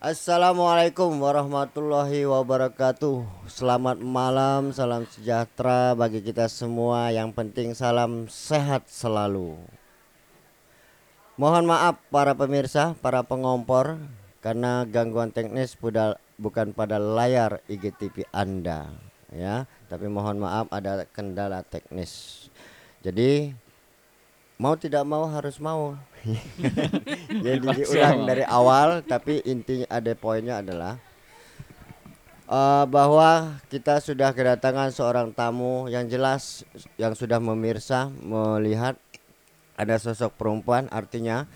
Assalamualaikum warahmatullahi wabarakatuh. Selamat malam, salam sejahtera bagi kita semua. Yang penting salam sehat selalu. Mohon maaf para pemirsa, para pengompor karena gangguan teknis bukan pada layar IGTV Anda ya, tapi mohon maaf ada kendala teknis. Jadi mau tidak mau harus mau. Jadi diulang dari awal tapi intinya ada poinnya adalah uh, bahwa kita sudah kedatangan seorang tamu yang jelas yang sudah memirsa melihat ada sosok perempuan. Artinya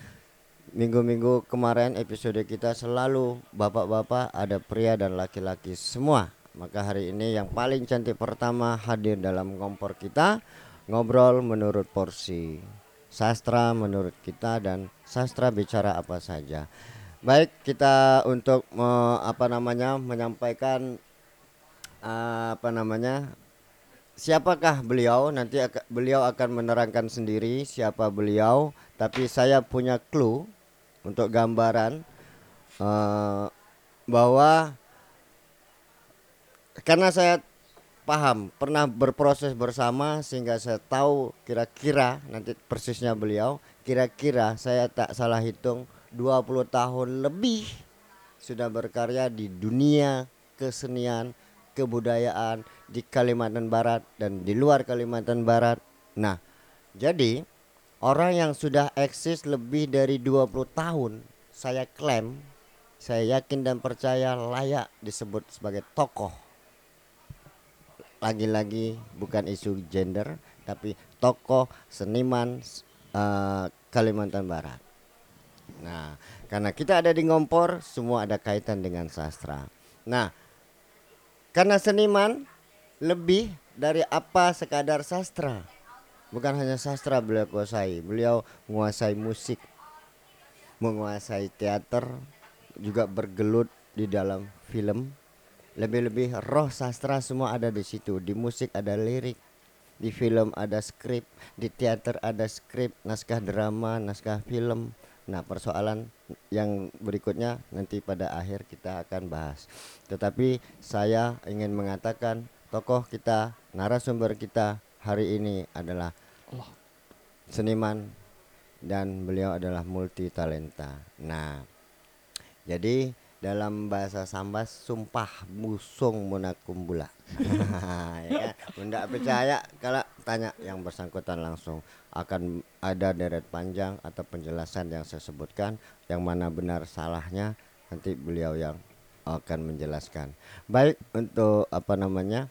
minggu-minggu kemarin episode kita selalu bapak-bapak ada pria dan laki-laki semua. Maka hari ini yang paling cantik pertama hadir dalam kompor kita ngobrol menurut porsi sastra menurut kita dan sastra bicara apa saja. Baik, kita untuk me, apa namanya menyampaikan uh, apa namanya siapakah beliau nanti ak beliau akan menerangkan sendiri siapa beliau tapi saya punya clue untuk gambaran uh, bahwa karena saya paham, pernah berproses bersama sehingga saya tahu kira-kira nanti persisnya beliau, kira-kira saya tak salah hitung 20 tahun lebih sudah berkarya di dunia kesenian, kebudayaan di Kalimantan Barat dan di luar Kalimantan Barat. Nah, jadi orang yang sudah eksis lebih dari 20 tahun, saya klaim, saya yakin dan percaya layak disebut sebagai tokoh lagi-lagi bukan isu gender tapi tokoh seniman uh, Kalimantan Barat. Nah, karena kita ada di Ngompor, semua ada kaitan dengan sastra. Nah, karena seniman lebih dari apa sekadar sastra. Bukan hanya sastra beliau kuasai, beliau menguasai musik, menguasai teater, juga bergelut di dalam film, lebih-lebih roh sastra semua ada di situ. Di musik ada lirik di film ada skrip di teater ada skrip naskah drama naskah film. Nah persoalan yang berikutnya nanti pada akhir kita akan bahas. Tetapi saya ingin mengatakan tokoh kita narasumber kita hari ini adalah seniman dan beliau adalah multi talenta. Nah jadi dalam bahasa Sambas sumpah musung munakumbula ya kan? Bunda percaya kalau tanya yang bersangkutan langsung akan ada deret panjang atau penjelasan yang saya sebutkan yang mana benar salahnya nanti beliau yang akan menjelaskan baik untuk apa namanya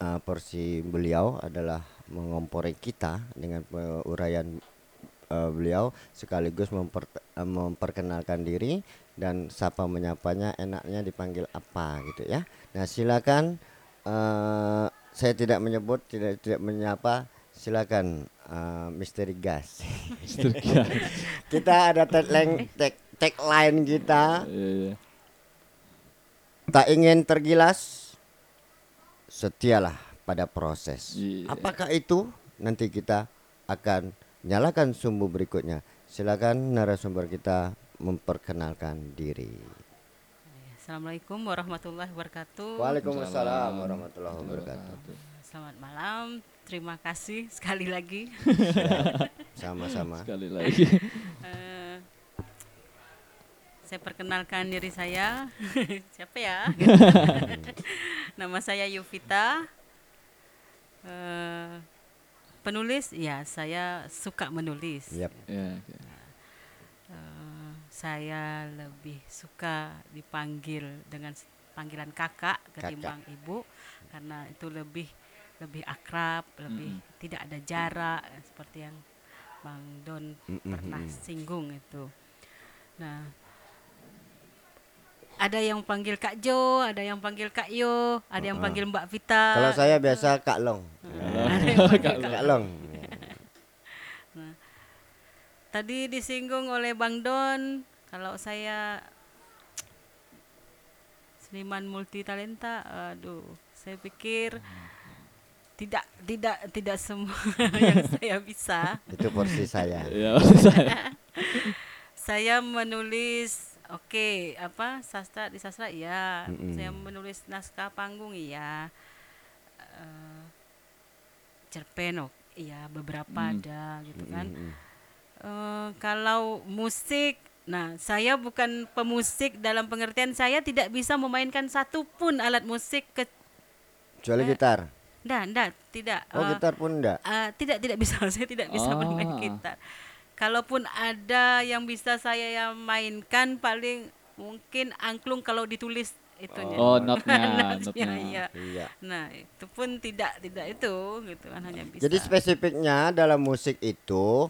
uh, porsi beliau adalah mengompori kita dengan uraian uh, beliau sekaligus memper, uh, memperkenalkan diri dan sapa menyapanya enaknya dipanggil apa gitu ya. Nah, silakan uh, saya tidak menyebut tidak tidak menyapa silakan uh, misteri gas. misteri gas. kita ada tagline tag tagline kita. Iya, iya. Tak ingin tergilas setialah pada proses. Yeah. Apakah itu? Nanti kita akan nyalakan sumbu berikutnya. Silakan narasumber kita memperkenalkan diri. Assalamualaikum warahmatullahi wabarakatuh. Waalaikumsalam warahmatullahi wabarakatuh. Selamat malam, terima kasih sekali lagi. Sama-sama. sekali lagi. uh, saya perkenalkan diri saya. Siapa ya? Nama saya Yuvita. Uh, penulis, ya saya suka menulis. Yep. Yeah, okay. Saya lebih suka dipanggil dengan panggilan kakak ketimbang kakak. ibu karena itu lebih lebih akrab, lebih mm. tidak ada jarak seperti yang Bang Don mm -hmm. pernah singgung itu. Nah, ada yang panggil Kak Jo, ada yang panggil Kak Yo, ada yang panggil Mbak Vita. Kalau saya biasa Kak Long. Kak, Kak Long. Nah, tadi disinggung oleh Bang Don kalau saya seniman multi talenta aduh saya pikir tidak tidak tidak semua yang saya bisa itu porsi saya ya, saya menulis Oke, apa sastra di sastra iya, mm-hmm. saya menulis naskah panggung iya, uh, cerpen oh, iya beberapa mm. ada gitu kan. Mm-hmm. Uh, kalau musik, nah saya bukan pemusik dalam pengertian saya tidak bisa memainkan satupun alat musik ke kecuali uh, gitar. Enggak, enggak, tidak. Oh, uh, gitar pun enggak. Uh, tidak, tidak bisa. Saya tidak bisa oh. bermain gitar. Kalaupun ada yang bisa saya yang mainkan paling mungkin angklung kalau ditulis itunya. Oh, notnya, notnya. Iya. iya. Nah, itu pun tidak tidak itu gitu kan hanya bisa. Jadi spesifiknya dalam musik itu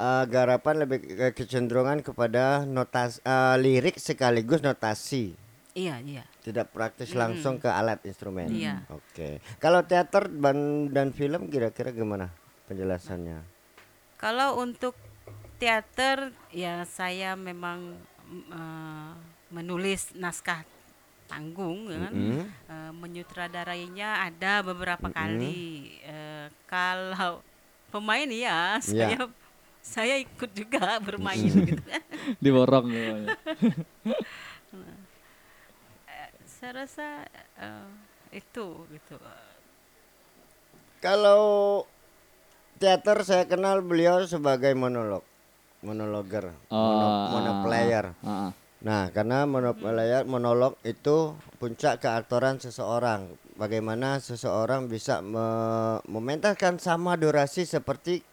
uh, garapan lebih kecenderungan kepada notas uh, lirik sekaligus notasi. Iya, iya. Tidak praktis langsung ke alat instrumen. Iya. Oke. Okay. Kalau teater dan dan film kira-kira gimana penjelasannya? Kalau untuk teater ya saya memang uh, menulis naskah tanggung ya kan mm -hmm. uh, menyutradarainya ada beberapa mm -hmm. kali uh, kalau pemain ya saya yeah. Saya ikut juga bermain gitu kan diborong saya rasa uh, itu gitu kalau teater saya kenal beliau sebagai monolog monologer, oh, mono, monoplayer. Uh, uh. Nah, karena monoplayer monolog itu puncak keaktoran seseorang. Bagaimana seseorang bisa me mementaskan sama durasi seperti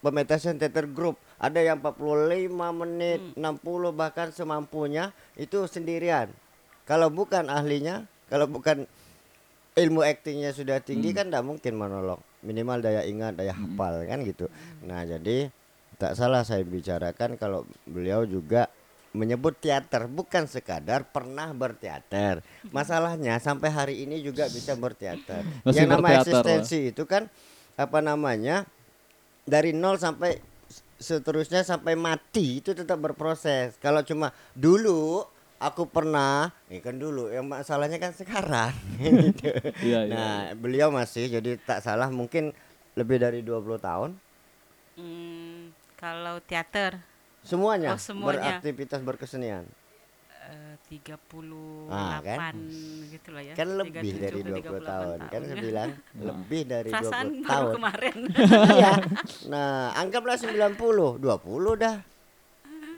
pementasan teater grup. Ada yang 45 menit, hmm. 60 bahkan semampunya itu sendirian. Kalau bukan ahlinya, kalau bukan ilmu aktingnya sudah tinggi hmm. kan tidak mungkin monolog. Minimal daya ingat, daya hmm. hafal kan gitu. Nah, jadi tak salah saya bicarakan kalau beliau juga menyebut teater bukan sekadar pernah berteater. Masalahnya sampai hari ini juga bisa berteater. Masih Yang nama eksistensi lah. itu kan apa namanya dari nol sampai seterusnya sampai mati itu tetap berproses. Kalau cuma dulu aku pernah, ini kan dulu yang masalahnya kan sekarang. gitu. iya, iya, nah, iya. beliau masih jadi tak salah mungkin lebih dari 20 tahun. Hmm kalau teater semuanya, oh, semuanya. beraktivitas berkesenian. Eh, tiga puluh delapan gitu lah ya. Kan lebih 37, dari 20 tahun. tahun. Kan saya bilang lebih dari Perasaan 20 baru tahun. kemarin. iya. Nah, anggaplah 90, 20 dah.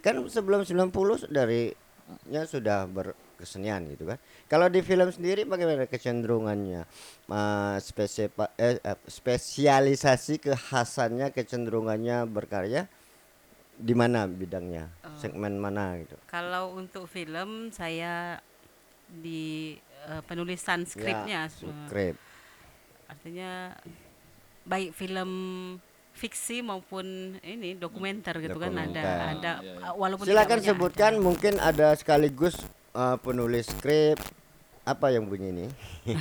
Kan sebelum 90 dari nya sudah berkesenian gitu kan. Kalau di film sendiri bagaimana kecenderungannya? Uh, spesipa, eh, eh, spesialisasi kekhasannya, kecenderungannya berkarya di mana bidangnya? Uh, Segmen mana gitu? Kalau untuk film saya di uh, penulisan skripnya. Ya, skrip. Artinya baik film fiksi maupun ini dokumenter gitu dokumenter. kan ada ada ya, ya. walaupun silakan sebutkan ada. mungkin ada sekaligus uh, penulis skrip apa yang bunyi ini?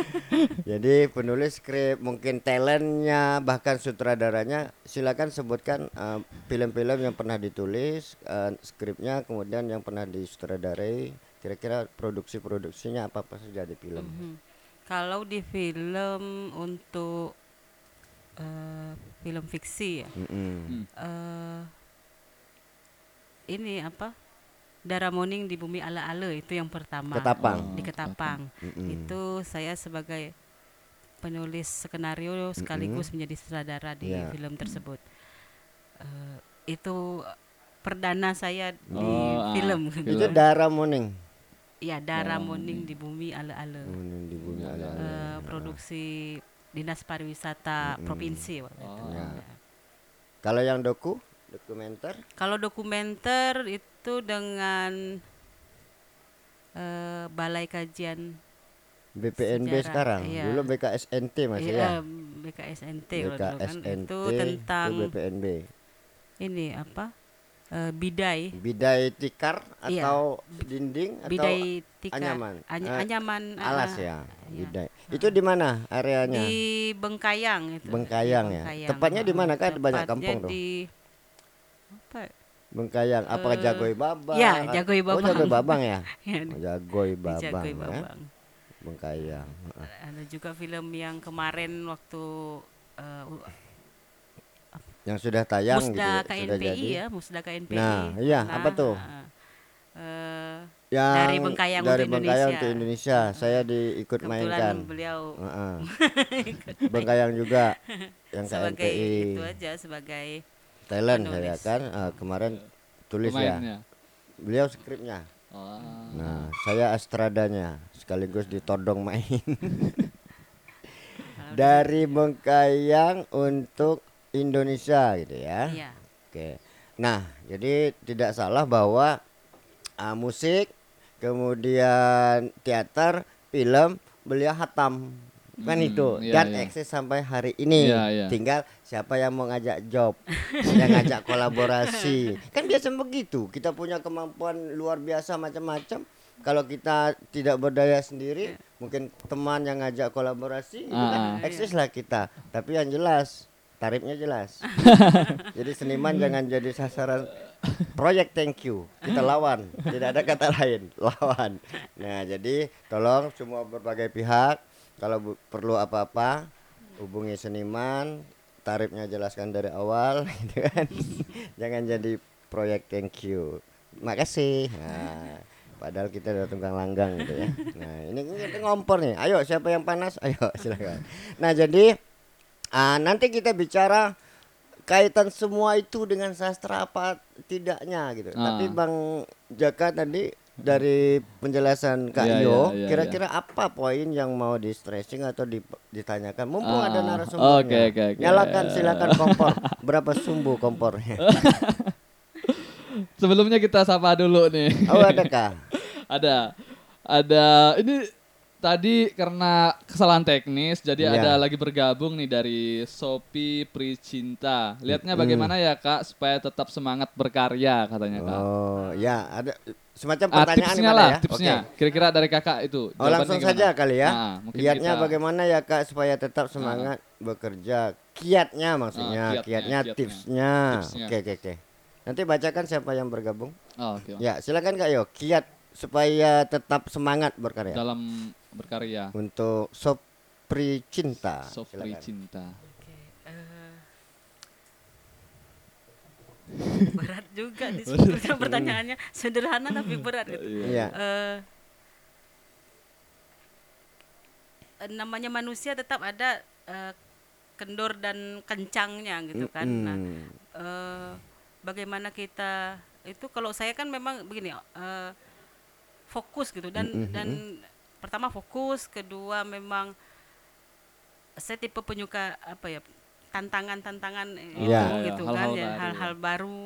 Jadi penulis skrip, mungkin talentnya, bahkan sutradaranya, silakan sebutkan uh, film-film uh, yang pernah ditulis, uh, skripnya, kemudian yang pernah disutradarai. Kira-kira produksi-produksinya apa apa saja di film? Mm -hmm. Kalau di film untuk uh, film fiksi ya, mm -hmm. uh, ini apa? Darah Moning di Bumi Ala-ala itu yang pertama. Ketapang. Di Ketapang. Mm -hmm. Itu saya sebagai penulis skenario sekaligus mm -hmm. menjadi sutradara di yeah. film tersebut. Uh, itu perdana saya oh, di ah, film. Itu Darah Moning. Iya, Darah oh, Moning di Bumi Ala-ala. di Bumi Ala-ala. Uh, produksi Dinas Pariwisata mm -hmm. Provinsi waktu oh. itu. Ya. Kalau yang doku? Dokumenter? Kalau dokumenter itu dengan uh, Balai Kajian BPNB sejarah, sekarang. Iya. Dulu BKSNT masih iya, ya. BKSNT, BKSNT kan. itu tentang itu BPNB. Ini apa? Uh, bidai. Bidai tikar iya. atau iya. dinding bidai atau tikar. anyaman. Any uh, anyaman alas uh, ya. Bidai. Iya. Itu di mana areanya? Di Bengkayang itu. Bengkayang, di Bengkayang ya. Tepatnya di mana kan banyak kampung tuh. di Bengkayang apa uh, Jagoy Babang? Ya, Jagoy Babang. Oh, Jagoy Babang ya? ya oh, Jagoy Babang. Jagoy ya. Babang. Ya? Bengkayang. Ada juga film yang kemarin waktu uh, yang sudah tayang Musda gitu KNPI sudah jadi. ya, Musda KNPI. Nah, iya, apa tuh? Uh, yang dari Bengkayang dari untuk Bengkayang Indonesia. untuk Indonesia. Saya diikut kebetulan mainkan. beliau Heeh. Bengkayang juga yang sebagai KNPI itu aja sebagai talent penulis. saya kan Ah, kemarin tulis ya. Pemainnya. Beliau skripnya. Oh. Nah, saya astradanya sekaligus ditodong main dari Bengkayang untuk Indonesia gitu ya. Iya. Oke. Nah, jadi tidak salah bahwa ah, musik, kemudian teater, film, beliau hatam. Kan Hmm, itu iya, dan iya. eksis sampai hari ini. Iya, iya. Tinggal siapa yang mau ngajak job, yang ngajak kolaborasi. Kan biasa begitu. Kita punya kemampuan luar biasa macam-macam. Kalau kita tidak berdaya sendiri, mungkin teman yang ngajak kolaborasi, itu kan Ah. eksis lah kita. Tapi yang jelas, tarifnya jelas. jadi seniman jangan jadi sasaran proyek thank you. Kita lawan, tidak ada kata lain, lawan. Nah, jadi tolong semua berbagai pihak kalau bu- perlu apa-apa hubungi seniman, tarifnya jelaskan dari awal gitu kan. jangan jadi proyek thank you. Makasih. Nah, padahal kita udah tunggang langgang gitu ya. Nah, ini kita ngompor nih. Ayo siapa yang panas? Ayo silakan. Nah, jadi ah, nanti kita bicara kaitan semua itu dengan sastra apa tidaknya gitu. Ah. Tapi Bang Jaka tadi dari penjelasan Kak Iya, Yo, iya, iya, kira-kira apa poin yang mau di stressing atau di- ditanyakan? Mumpung ada Ah, narasumbernya. oke, oke, oke. Nyalakan silakan kompor. Berapa sumbu kompornya? Sebelumnya kita sapa dulu nih. Oh, adakah? ada. Ada ini tadi karena kesalahan teknis jadi Iya. ada lagi bergabung nih dari Sopi Pricinta. Lihatnya bagaimana ya Kak supaya tetap semangat berkarya katanya Kak. Oh, ya ada semacam Ah, pertanyaan pada lah, ya. tipsnya. Oke. Kira-kira dari Kakak itu. Oh, langsung saja kali ya. Nah, Kiatnya kita- bagaimana ya Kak supaya tetap semangat bekerja? Kiatnya maksudnya, Ah, kiatnya, kiatnya, kiatnya. tipsnya. Oke, oke, oke. Nanti bacakan siapa yang bergabung. Oh, oke. Ya, silakan Kak Yo. Kiat supaya tetap semangat berkarya. Dalam berkarya. Untuk Sopri Cinta. Silakan. Cinta. Oke, eh, berat juga di pertanyaannya sederhana tapi berat gitu. Iya. Eh, eh, namanya manusia tetap ada eh, kendor dan kencangnya gitu kan. Nah, eh, bagaimana kita itu kalau saya kan memang begini eh, fokus gitu dan Mm-mm. dan pertama fokus kedua memang saya tipe penyuka apa ya tantangan-tantangan itu Iya. gitu Hal-hal kan ya, baru. hal-hal baru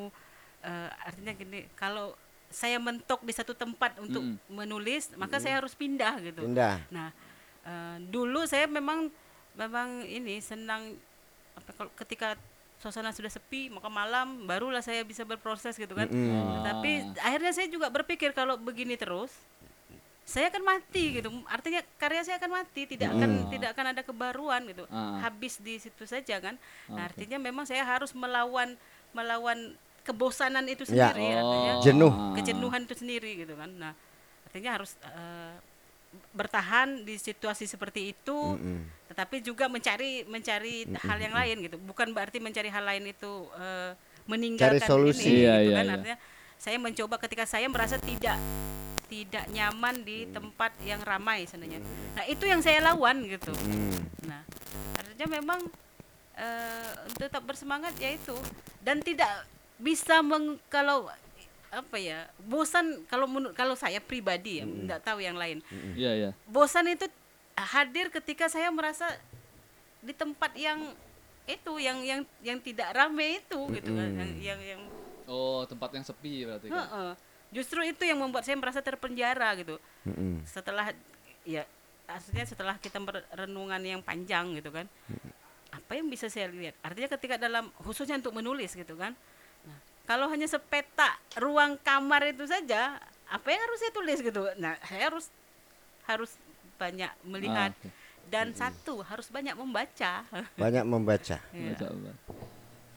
Eh, artinya gini kalau saya mentok di satu tempat untuk Mm-mm. menulis maka saya harus pindah gitu Pindah. Nah, eh, dulu saya memang memang ini senang apa kalau ketika suasana sudah sepi maka malam barulah saya bisa berproses gitu kan. Mm-mm. Ah. Tapi akhirnya saya juga berpikir kalau begini terus saya akan mati gitu. Artinya karya saya akan mati, tidak akan Mm. tidak akan ada kebaruan gitu. Ah. Habis di situ saja kan. Nah, Oke. artinya memang saya harus melawan melawan kebosanan itu Ya. sendiri artinya Oh. Jenuh. kejenuhan itu sendiri gitu kan. Nah, artinya harus eh, bertahan di situasi seperti itu, Mm-mm. tetapi juga mencari mencari hal yang lain gitu. Bukan berarti mencari hal lain itu eh, meninggalkan solusi. ini Iya, gitu iya, kan. iya. Artinya saya mencoba ketika saya merasa tidak tidak nyaman di tempat yang ramai sebenarnya. Nah, itu yang saya lawan gitu. Mm. Nah, artinya memang eh, untuk tetap bersemangat ya itu dan tidak bisa meng, kalau apa ya bosan kalau menurut kalau saya pribadi ya tidak tahu yang lain Iya, iya. bosan itu hadir ketika saya merasa di tempat yang itu yang yang yang tidak rame itu gitu kan yang yang, yang Oh, tempat yang sepi berarti kan. Heeh. Justru itu yang membuat saya merasa terpenjara gitu Mm-mm. setelah ya maksudnya setelah kita merenungan yang panjang gitu kan apa yang bisa saya lihat artinya ketika dalam khususnya untuk menulis gitu kan nah, kalau hanya sepeta ruang kamar itu saja apa yang harus saya tulis gitu nah saya harus harus banyak melihat Ah, dan satu harus banyak membaca Banyak membaca. Baca, baca.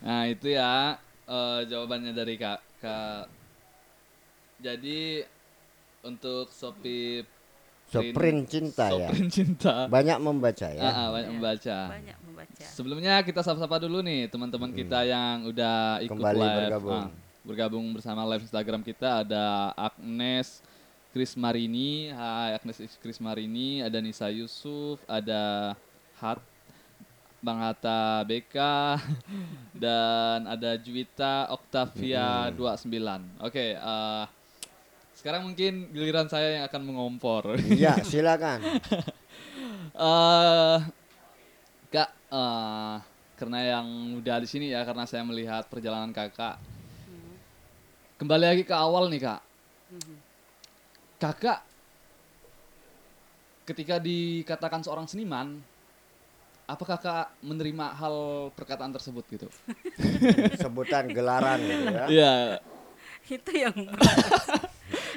Nah, itu ya eh, jawabannya dari Kak. Kak. Jadi untuk Sopi Soprin cinta ya. Soprin cinta. Banyak membaca ya. Ah, ah, banyak Ya, membaca. Banyak membaca. Sebelumnya kita sapa-sapa dulu nih teman-teman kita yang udah ikut Hmm. Kembali live. bergabung. Ah, bergabung bersama live Instagram kita ada Agnes Chris Marini, Hai Agnes Chris Marini, ada Nisa Yusuf, ada Hat Bang Hatta BK dan ada Juwita Octavia 29. Oke, eh, sekarang mungkin giliran saya yang akan mengompor. Iya, silakan. eh Kak, eh karena yang udah di sini ya, karena saya melihat perjalanan kakak. Kembali lagi ke awal nih kak. Kakak, ketika dikatakan seorang seniman, apa kakak menerima hal perkataan tersebut gitu? Sebutan gelaran gitu ya. Iya. Itu yang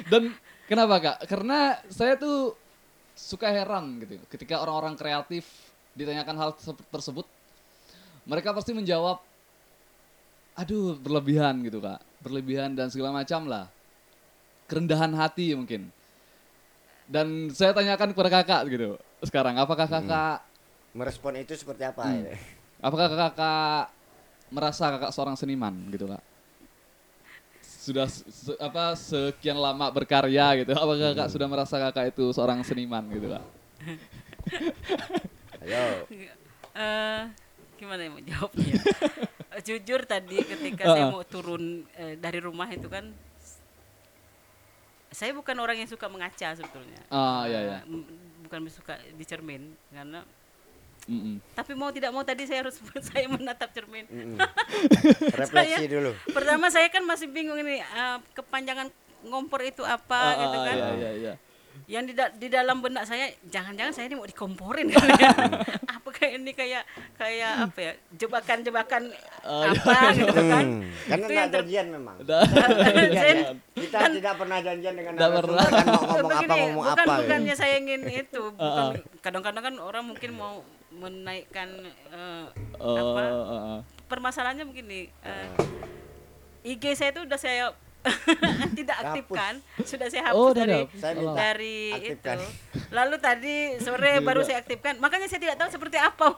Dan kenapa kak? Karena saya tuh suka heran gitu. Ketika orang-orang kreatif ditanyakan hal tersebut- mereka pasti menjawab, aduh berlebihan gitu kak, berlebihan dan segala macam lah, kerendahan hati mungkin. Dan saya tanyakan kepada kakak gitu, sekarang apakah kakak, Merespon itu seperti apa Hmm. ya? apakah kakak merasa kakak seorang seniman gitu kak? Sudah se- apa sekian lama berkarya gitu, apakah kakak sudah merasa kakak itu seorang seniman gitu kak? Ayo. eh gimana ya mau jawabnya? Jujur tadi ketika saya Uh-uh. mau turun eh, dari rumah itu kan saya bukan orang yang suka mengaca sebetulnya. Ah, iya, iya. Eh, bukan suka di cermin karena Mm-mm. tapi mau tidak mau tadi saya harus saya menatap cermin. Mm-mm. Refleksi dulu. Pertama saya kan masih bingung ini eh, kepanjangan ngompor itu apa Ah, gitu kan. Iya, iya, iya. Yang di, da- di dalam benak saya jangan-jangan saya ini mau dikomporin Apakah ini kayak kayak apa ya jebakan-jebakan apa gitu kan? Hmm. Karena Itu yang ter- janjian memang. Saya- Kita tidak pernah janjian dengan narasumber pernah. kan mau ngomong apa begini, ngomong bukan apa. gitu. bukannya saya ingin itu bukan kadang-kadang kan orang mungkin mau menaikkan eh, Oh, apa ah, ah. permasalahannya begini eh, IG saya itu udah saya tidak aktifkan sudah saya hapus Oh, dari. Saya minta dari aktifkan. itu lalu tadi sore baru saya aktifkan makanya saya tidak tahu seperti apa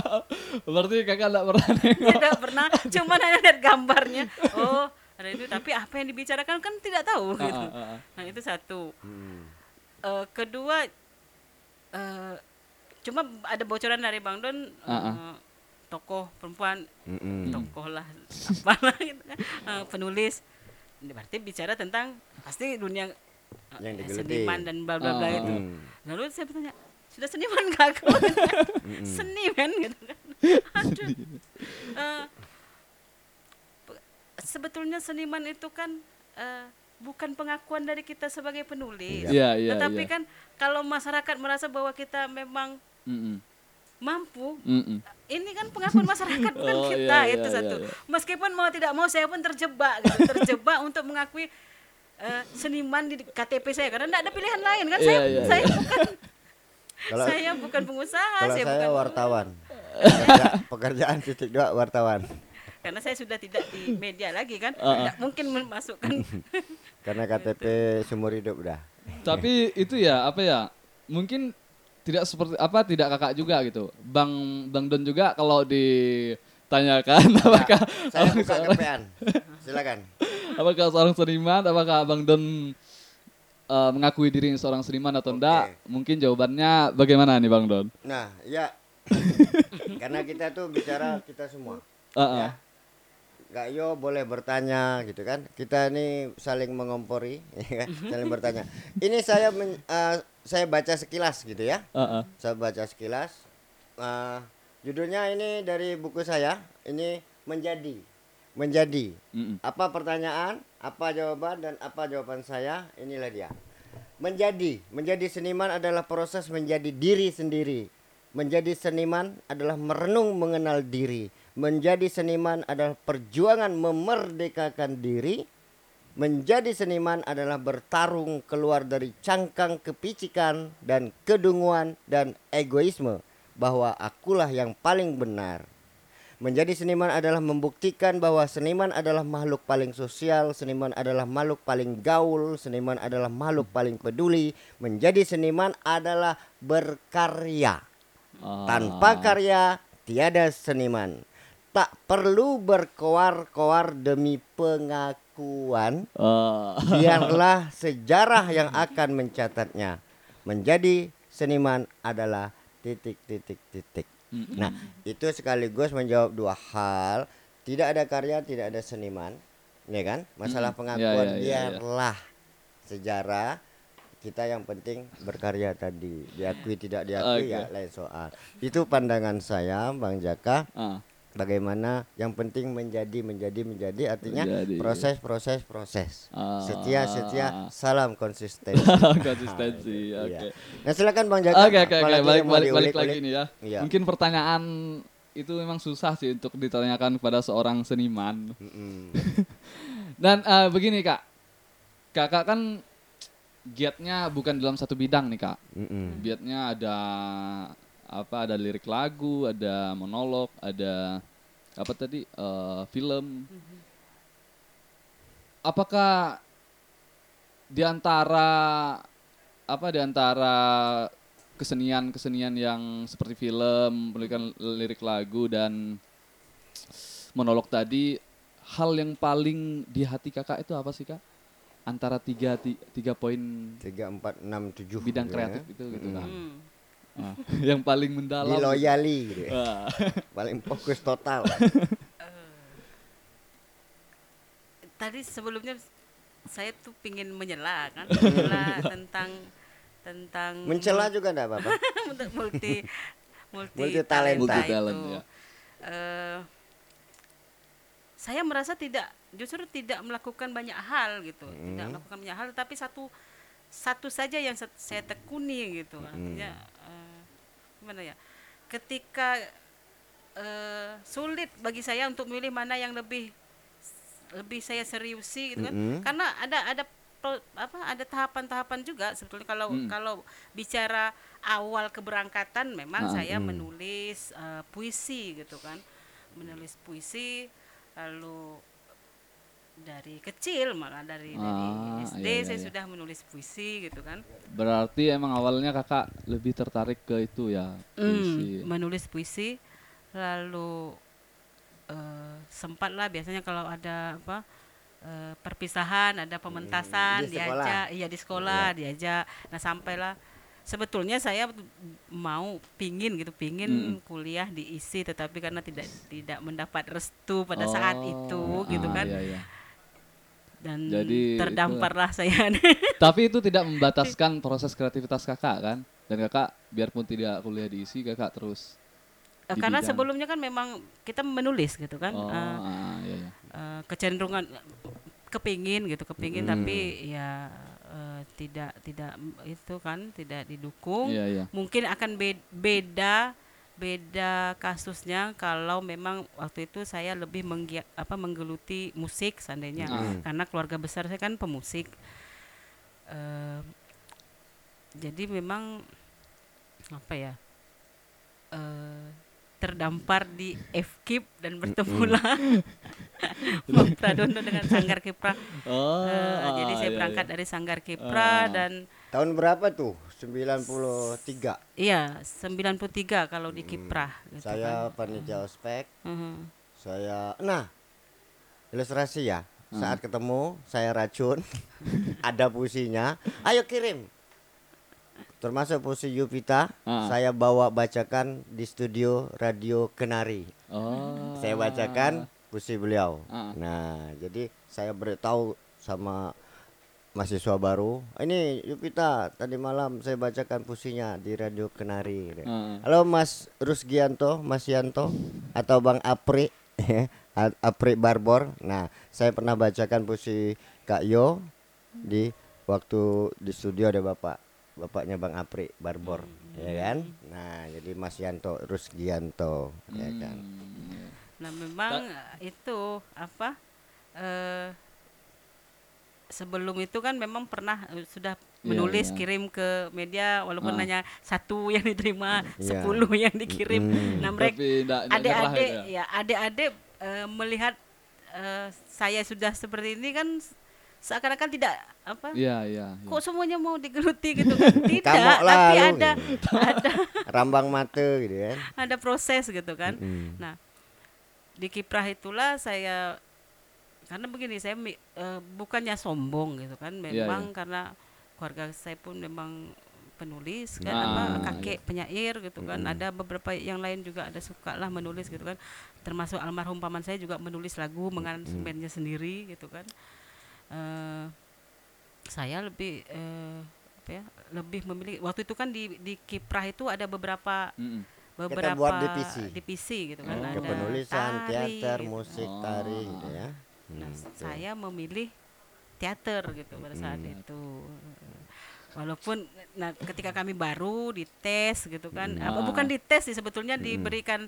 Berarti kakak enggak pernah nengok. tidak pernah cuman hanya lihat gambarnya oh ada itu tapi apa yang dibicarakan kan tidak tahu gitu ah, ah. nah itu satu Hmm. Eh, kedua eh, cuma ada bocoran dari Bang Don eh, Ah, ah. tokoh perempuan Mm-mm. tokoh lah apalah gitu kan Eh, penulis. Ini berarti bicara tentang pasti dunia eh, Yang seniman dan bla bla bla Ah, itu. Hmm. lalu saya bertanya sudah seniman gak kau seniman gitu kan. Aduh. Eh, pe- sebetulnya seniman itu kan eh, bukan pengakuan dari kita sebagai penulis. Iya, iya, tetapi iya. kan kalau masyarakat merasa bahwa kita memang Mm-mm. mampu Mm-mm. ini kan pengakuan masyarakat bukan Oh, kita iya, itu iya, satu iya, meskipun mau tidak mau saya pun terjebak gitu terjebak untuk mengakui eh, seniman di KTP saya karena tidak ada pilihan lain kan Iya, saya iya, saya iya. bukan Kalau saya bukan pengusaha kalau saya, saya bukan wartawan. Pekerja- pekerjaan titik dua wartawan. karena saya sudah tidak di media lagi kan Ah, tidak mungkin memasukkan Karena KTP seumur hidup udah. Tapi itu ya apa ya? Mungkin tidak seperti apa tidak kakak juga gitu. Bang Bang Don juga kalau ditanyakan apakah Saya apakah buka seorang, kepean. Silakan. apakah seorang seniman, apakah Bang Don eh, mengakui diri seorang seniman atau Oke. enggak? Mungkin jawabannya bagaimana nih Bang Don? Nah, ya. Karena kita tuh bicara kita semua. Ah, ah. Ya. Gak yo boleh bertanya gitu kan. Kita ini saling mengompori, ya kan? saling bertanya. Ini saya men- eh, saya baca sekilas gitu ya. Ah, ah. Saya baca sekilas. Eh, judulnya ini dari buku saya. Ini menjadi, menjadi. Mm-mm. Apa pertanyaan, apa jawaban dan apa jawaban saya? Inilah dia. Menjadi, menjadi seniman adalah proses menjadi diri sendiri. Menjadi seniman adalah merenung mengenal diri. Menjadi seniman adalah perjuangan memerdekakan diri. Menjadi seniman adalah bertarung keluar dari cangkang kepicikan dan kedunguan dan egoisme bahwa akulah yang paling benar. Menjadi seniman adalah membuktikan bahwa seniman adalah makhluk paling sosial, seniman adalah makhluk paling gaul, seniman adalah makhluk paling peduli. Menjadi seniman adalah berkarya. Ah. Tanpa karya tiada seniman. Tak perlu berkoar-koar demi pengakuan. Ah. Biarlah sejarah yang akan mencatatnya. Menjadi seniman adalah titik titik titik. Nah, itu sekaligus menjawab dua hal. Tidak ada karya, tidak ada seniman. Ya kan? Masalah pengakuan Ya, ya, ya, ya. biarlah sejarah kita yang penting berkarya tadi. Diakui tidak diakui ya Oke. lain soal. Itu pandangan saya Bang Jaka Ah. Bagaimana yang penting menjadi menjadi menjadi artinya Menjadi. proses proses proses Ah. setia setia salam konsisten Konsistensi. Iya. Oke. nah silakan bang Jaka Oke oke oke balik yang mau balik balik diulik-ulik? lagi nih ya. Iya. Mungkin pertanyaan itu memang susah sih untuk ditanyakan kepada seorang seniman. Mm-mm. Dan eh, begini kak, kakak kan giatnya bukan dalam satu bidang nih kak. Mm-mm. Giatnya ada apa? Ada lirik lagu, ada monolog, ada apa tadi eh, film. Apakah di antara apa di antara kesenian-kesenian yang seperti film, penulisan lirik lagu dan monolog tadi, hal yang paling di hati kakak itu apa sih kak? Antara tiga ti- tiga poin tiga empat enam tujuh bidang gitu kreatif ya. itu gitu kan? Hmm. Ah, yang paling mendalam. diloyali gitu ya. Paling fokus total Tadi sebelumnya saya tuh pingin menyela kan, menyela tentang tentang mencela juga enggak apa-apa untuk multi multi, Multi talenta. Multi itu. talent, ya. Eh, saya merasa tidak justru tidak melakukan banyak hal gitu, tidak melakukan banyak hal, tapi satu satu saja yang sa- saya tekuni gitu, artinya eh, gimana ya? Ketika eh, sulit bagi saya untuk memilih mana yang lebih lebih saya seriusi gitu kan, Mm-mm. karena ada ada pro- apa ada tahapan-tahapan juga sebetulnya kalau Mm. kalau bicara awal keberangkatan memang Ah, saya mm. menulis eh, puisi gitu kan menulis puisi lalu dari kecil malah dari dari Ah, SD iya, iya, saya iya. sudah menulis puisi gitu kan Berarti emang awalnya kakak lebih tertarik ke itu ya puisi. Hmm, menulis puisi lalu eh, sempat lah biasanya kalau ada apa eh, perpisahan ada pementasan di sekolah. diajak iya di sekolah diajak nah sampailah sebetulnya saya mau pingin gitu pingin Mm. kuliah diisi tetapi karena tidak tidak mendapat restu pada saat Oh, itu gitu ah, kan iya, iya. Dan Jadi terdamparlah saya Tapi itu tidak membataskan proses kreativitas kakak kan? Dan kakak biarpun tidak kuliah diisi kakak terus. Eh, di karena bidang. sebelumnya kan memang kita menulis gitu kan Oh, ah, iya, iya. eh, kecenderungan kepingin gitu kepingin Hmm. tapi ya eh, tidak tidak itu kan tidak didukung Iya, iya. mungkin akan be- beda beda kasusnya kalau memang waktu itu saya lebih menggia, apa menggeluti musik seandainya Ah. karena keluarga besar saya kan pemusik Eh, jadi memang apa ya eh, terdampar di FKIP dan bertemulah Bang Pradono dengan Sanggar Kipra. Oh, Eh, jadi ah, saya iya, berangkat iya. dari Sanggar Kipra Ah. dan tahun berapa tuh 93 iya 93 kalau di Kiprah gitu saya kan. panitia ospek Mhm. saya nah ilustrasi ya Hmm. saat ketemu saya racun ada puisinya ayo kirim termasuk puisi Yupita Ah. saya bawa bacakan di studio radio Kenari Oh. saya bacakan puisi beliau Ah. nah jadi saya beritahu sama mahasiswa baru ini Yupita tadi malam saya bacakan puisinya di radio Kenari Ah. Halo Mas Rusgianto, Mas Yanto atau Bang Apri A- Apri Barbor. Nah, saya pernah bacakan puisi Kak Yo di waktu di studio ada Bapak. Bapaknya Bang Apri Barbor, ya kan? Nah, jadi Mas Yanto Rusgianto, ya kan? Hmm. Nah memang itu apa eh sebelum itu kan memang pernah uh, sudah iya, menulis yeah, yeah. kirim ke media walaupun uh. hanya satu yang diterima yeah. sepuluh yang dikirim mm. nah mereka adik-adik ya adik-adik uh, melihat uh, saya sudah seperti ini kan seakan-akan tidak apa Iya, iya. Ya. kok semuanya mau digeluti gitu kan tidak tapi ada ada rambang mata gitu kan ada proses gitu kan mm -hmm. nah di kiprah itulah saya karena begini saya uh, bukannya sombong gitu kan iya, memang yeah, yeah. karena keluarga saya pun memang penulis kan nah, apa kakek iya. penyair gitu kan mm. ada beberapa yang lain juga ada suka lah menulis gitu kan termasuk almarhum paman saya juga menulis lagu mengaransemennya mm. sendiri gitu kan uh, saya lebih uh, apa ya lebih memilih waktu itu kan di di kiprah itu ada beberapa mm beberapa Kita buat divisi. divisi gitu kan oh. ada penulisan tari, teater musik oh. tari gitu ya Nah, hmm, saya memilih teater gitu pada saat hmm. itu. Walaupun nah ketika kami baru dites gitu kan, hmm. apa bukan dites sih sebetulnya hmm. diberikan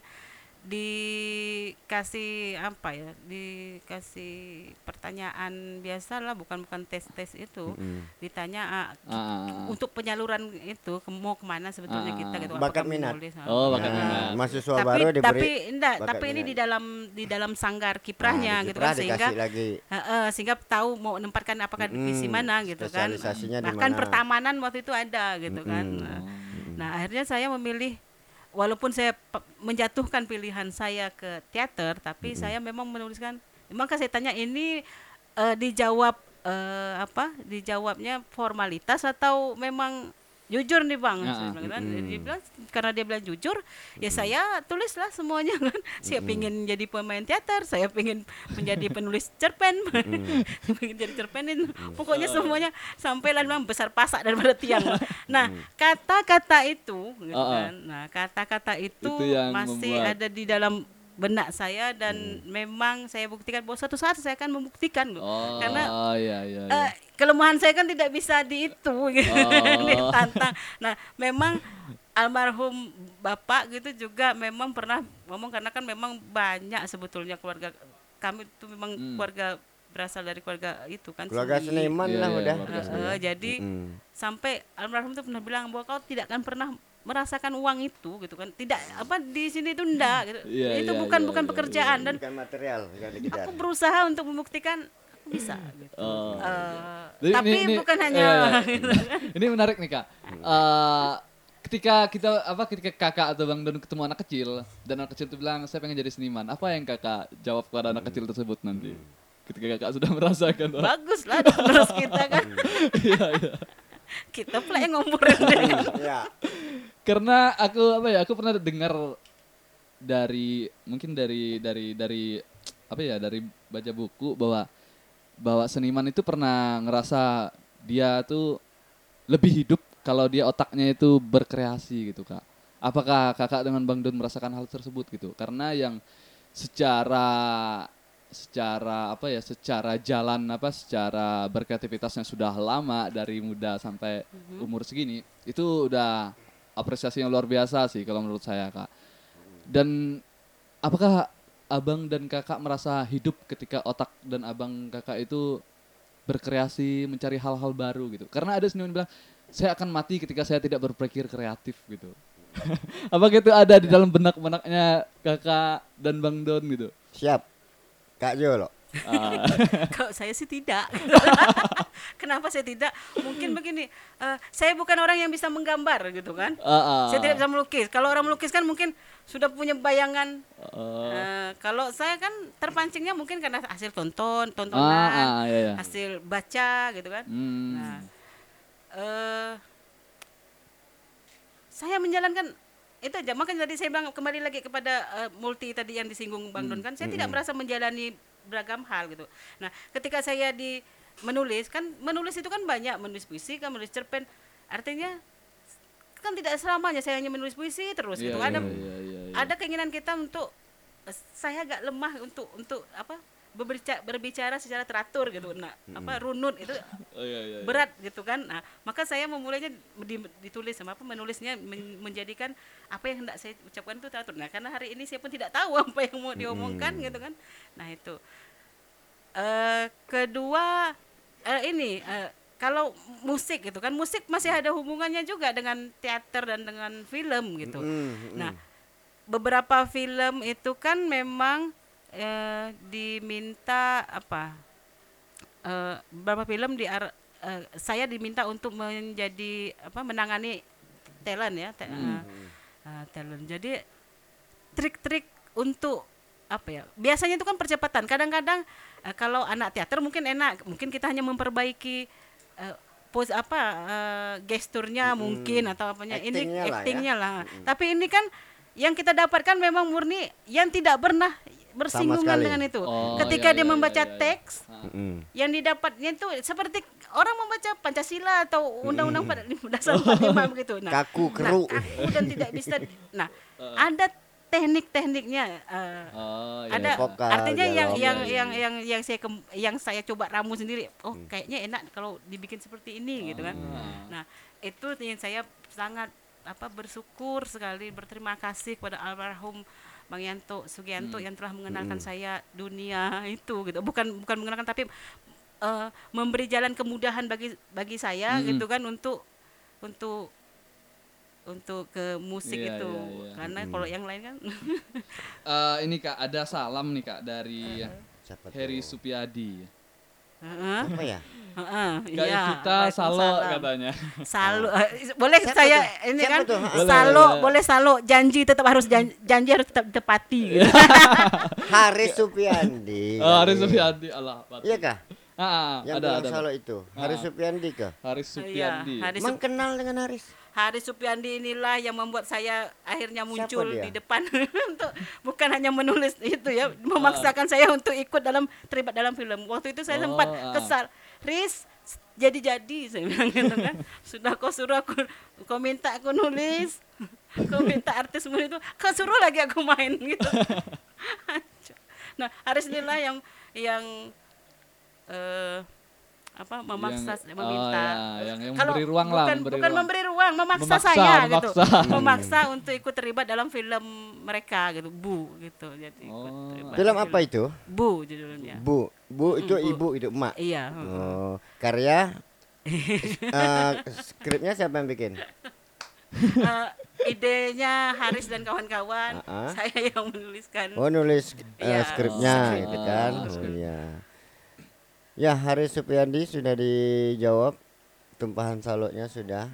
dikasih apa ya dikasih pertanyaan biasa lah bukan bukan tes tes itu mm-hmm. ditanya uh, uh, untuk penyaluran itu ke, mau ke mana sebetulnya uh, kita gitu bakat minat nulis, oh bakat minat mahasiswa tapi, baru diberi tapi enggak tapi minat. ini di dalam di dalam sanggar kiprahnya nah, gitu kan sehingga lagi. Uh, uh, sehingga tahu mau menempatkan apakah mm, divisi mana gitu kan bahkan di mana? pertamanan waktu itu ada gitu mm-hmm. kan nah, nah akhirnya saya memilih walaupun saya menjatuhkan pilihan saya ke teater, tapi hmm. saya memang menuliskan. Maka saya tanya ini uh, dijawab uh, apa? Dijawabnya formalitas atau memang jujur nih bang ya, saya bilang, kan. mm. dia bilang karena dia bilang jujur mm. ya saya tulislah semuanya kan saya mm. pingin jadi pemain teater saya pingin menjadi penulis cerpen mm. pingin jadi cerpenin mm. pokoknya semuanya sampailah memang besar pasak daripada tiang nah kata-kata itu gitu uh -uh. kan nah kata-kata itu, itu masih membuat. ada di dalam benak saya dan hmm. memang saya buktikan bahwa suatu saat saya akan membuktikan loh oh, karena iya, iya, iya. Uh, kelemahan saya kan tidak bisa diitu gitu oh. ditantang nah memang almarhum bapak gitu juga memang pernah ngomong karena kan memang banyak sebetulnya keluarga kami itu memang hmm. keluarga berasal dari keluarga itu kan keluarga seniman lah iya, udah uh, uh, jadi hmm. sampai almarhum itu pernah bilang bahwa kau tidak akan pernah merasakan uang itu gitu kan. Tidak apa di sini itu enggak gitu. Yeah, itu yeah, bukan yeah, bukan yeah, pekerjaan yeah, dan bukan material aku berusaha untuk membuktikan aku bisa gitu. uh, uh, tapi ini, bukan ini, hanya iya, iya. ini menarik nih kak. Uh, ketika kita apa ketika kakak atau bang Don ketemu anak kecil dan anak kecil itu bilang saya pengen jadi seniman. Apa yang kakak jawab kepada anak kecil tersebut nanti? Ketika kakak sudah merasakan bagus lah terus kita kan. Iya, iya. Kita pula yang ngomongin ya karena aku apa ya aku pernah dengar dari mungkin dari dari dari apa ya dari baca buku bahwa bahwa seniman itu pernah ngerasa dia tuh lebih hidup kalau dia otaknya itu berkreasi gitu kak. Apakah kakak dengan bang Don merasakan hal tersebut gitu? Karena yang secara secara apa ya secara jalan apa secara berkreativitasnya sudah lama dari muda sampai mm-hmm. umur segini itu udah apresiasi yang luar biasa sih kalau menurut saya kak. Dan apakah abang dan kakak merasa hidup ketika otak dan abang kakak itu berkreasi mencari hal-hal baru gitu? Karena ada seniman bilang saya akan mati ketika saya tidak berpikir kreatif gitu. apakah itu ada di dalam benak-benaknya kakak dan bang Don gitu? Siap, kak Jo loh. Uh. Kalau saya sih tidak. Kenapa saya tidak? Mungkin begini, uh, saya bukan orang yang bisa menggambar gitu kan. Uh, uh. Saya tidak bisa melukis. Kalau orang melukis kan mungkin sudah punya bayangan. Uh. Uh, kalau saya kan terpancingnya mungkin karena hasil tonton, tontonan, uh, uh, iya, iya. hasil baca gitu kan. Hmm. Nah, uh, saya menjalankan itu aja makanya tadi saya bilang kembali lagi kepada uh, multi tadi yang disinggung Bang Don kan saya hmm. tidak merasa menjalani beragam hal gitu. Nah, ketika saya di menulis kan menulis itu kan banyak menulis puisi kan menulis cerpen artinya kan tidak selamanya saya hanya menulis puisi terus yeah, gitu. Ada yeah, yeah, yeah, yeah. ada keinginan kita untuk saya agak lemah untuk untuk apa berbicara, berbicara secara teratur gitu nah hmm. apa runut itu oh, iya, iya, iya. berat gitu kan nah maka saya memulainya ditulis sama apa menulisnya men, menjadikan apa yang hendak saya ucapkan itu teratur nah karena hari ini saya pun tidak tahu apa yang mau diomongkan hmm. gitu kan nah itu uh, kedua uh, ini uh, kalau musik gitu kan musik masih ada hubungannya juga dengan teater dan dengan film gitu. Mm, mm. Nah, beberapa film itu kan memang uh, diminta apa? Uh, beberapa film di uh, saya diminta untuk menjadi apa menangani talent ya, ta uh, uh, talent. Jadi trik-trik untuk apa ya? Biasanya itu kan percepatan. Kadang-kadang uh, kalau anak teater mungkin enak, mungkin kita hanya memperbaiki uh, pose apa uh, gesturnya hmm. mungkin atau apanya actingnya ini lah actingnya ya. lah. Hmm. Tapi ini kan yang kita dapatkan memang murni yang tidak pernah bersinggungan dengan itu. Oh, Ketika iya, dia iya, membaca iya, iya. teks Mm. yang didapatnya itu seperti orang membaca Pancasila atau Undang-Undang Hmm. Dasar 45 begitu. Nah, Kaku, keru. Nah, kaku dan tidak bisa. Nah, ada teknik-tekniknya. uh, Oh, iya. ada Vokal, artinya yang yang iya, yang iya. yang yang saya kem- yang saya coba ramu sendiri oh kayaknya enak kalau dibikin seperti ini gitu kan Ah. nah itu yang saya sangat apa bersyukur sekali berterima kasih kepada almarhum Bang Yanto Sugianto yang telah mengenalkan saya dunia itu gitu bukan bukan mengenalkan tapi eh, memberi jalan kemudahan bagi bagi saya Mm-mm. gitu kan untuk untuk untuk ke musik Iya, itu iya, iya. karena kalau yang lain kan Eh, ini kak ada salam nih kak dari Siapa Heri tuh? Supiadi. Heeh. Apa ya? Heeh, iya, kita salo katanya. Salo, eh, boleh Siapa saya tuh? ini Siapa kan tuh? Boleh, salo, boleh. boleh salo, janji tetap harus janji, janji harus tetap ditepati. Gitu. Haris Supiandi. Oh, Haris Supiadi Allah. Iya kah? Ah, Yang ada bilang ada. salo itu. Haris Ah. Supiandi kah? Haris Iya, Supiadi. Haris, Emang kenal dengan Haris? Haris Supiandi inilah yang membuat saya akhirnya muncul di depan untuk bukan hanya menulis itu ya, memaksakan saya untuk ikut dalam terlibat dalam film. Waktu itu saya Oh, sempat ah. kesal, Riz jadi-jadi saya bilang gitu kan. Sudah kau suruh aku, kau minta aku nulis, kau minta artismu itu, kau suruh lagi aku main gitu. nah Haris inilah yang yang eh, apa memaksa Yang- meminta oh, ya, yang- yang Kalau memberi ruang lah, bukan, memberi bukan ruang. memberi ruang memaksa, Memaksa, saya gitu memaksa. memaksa untuk ikut terlibat dalam film mereka gitu bu gitu jadi ikut Oh. terlibat Film apa itu? bu judulnya Bu. Bu itu Bu. ibu itu emak. iya Oh, karya eh, skripnya siapa yang bikin? Eh, idenya Haris dan kawan-kawan Ah, ah. saya yang menuliskan Oh nulis Iya. skripnya Oh, gitu kan. Oh, skrip. iya. Ya Haris Supiandi sudah dijawab tumpahan salutnya sudah.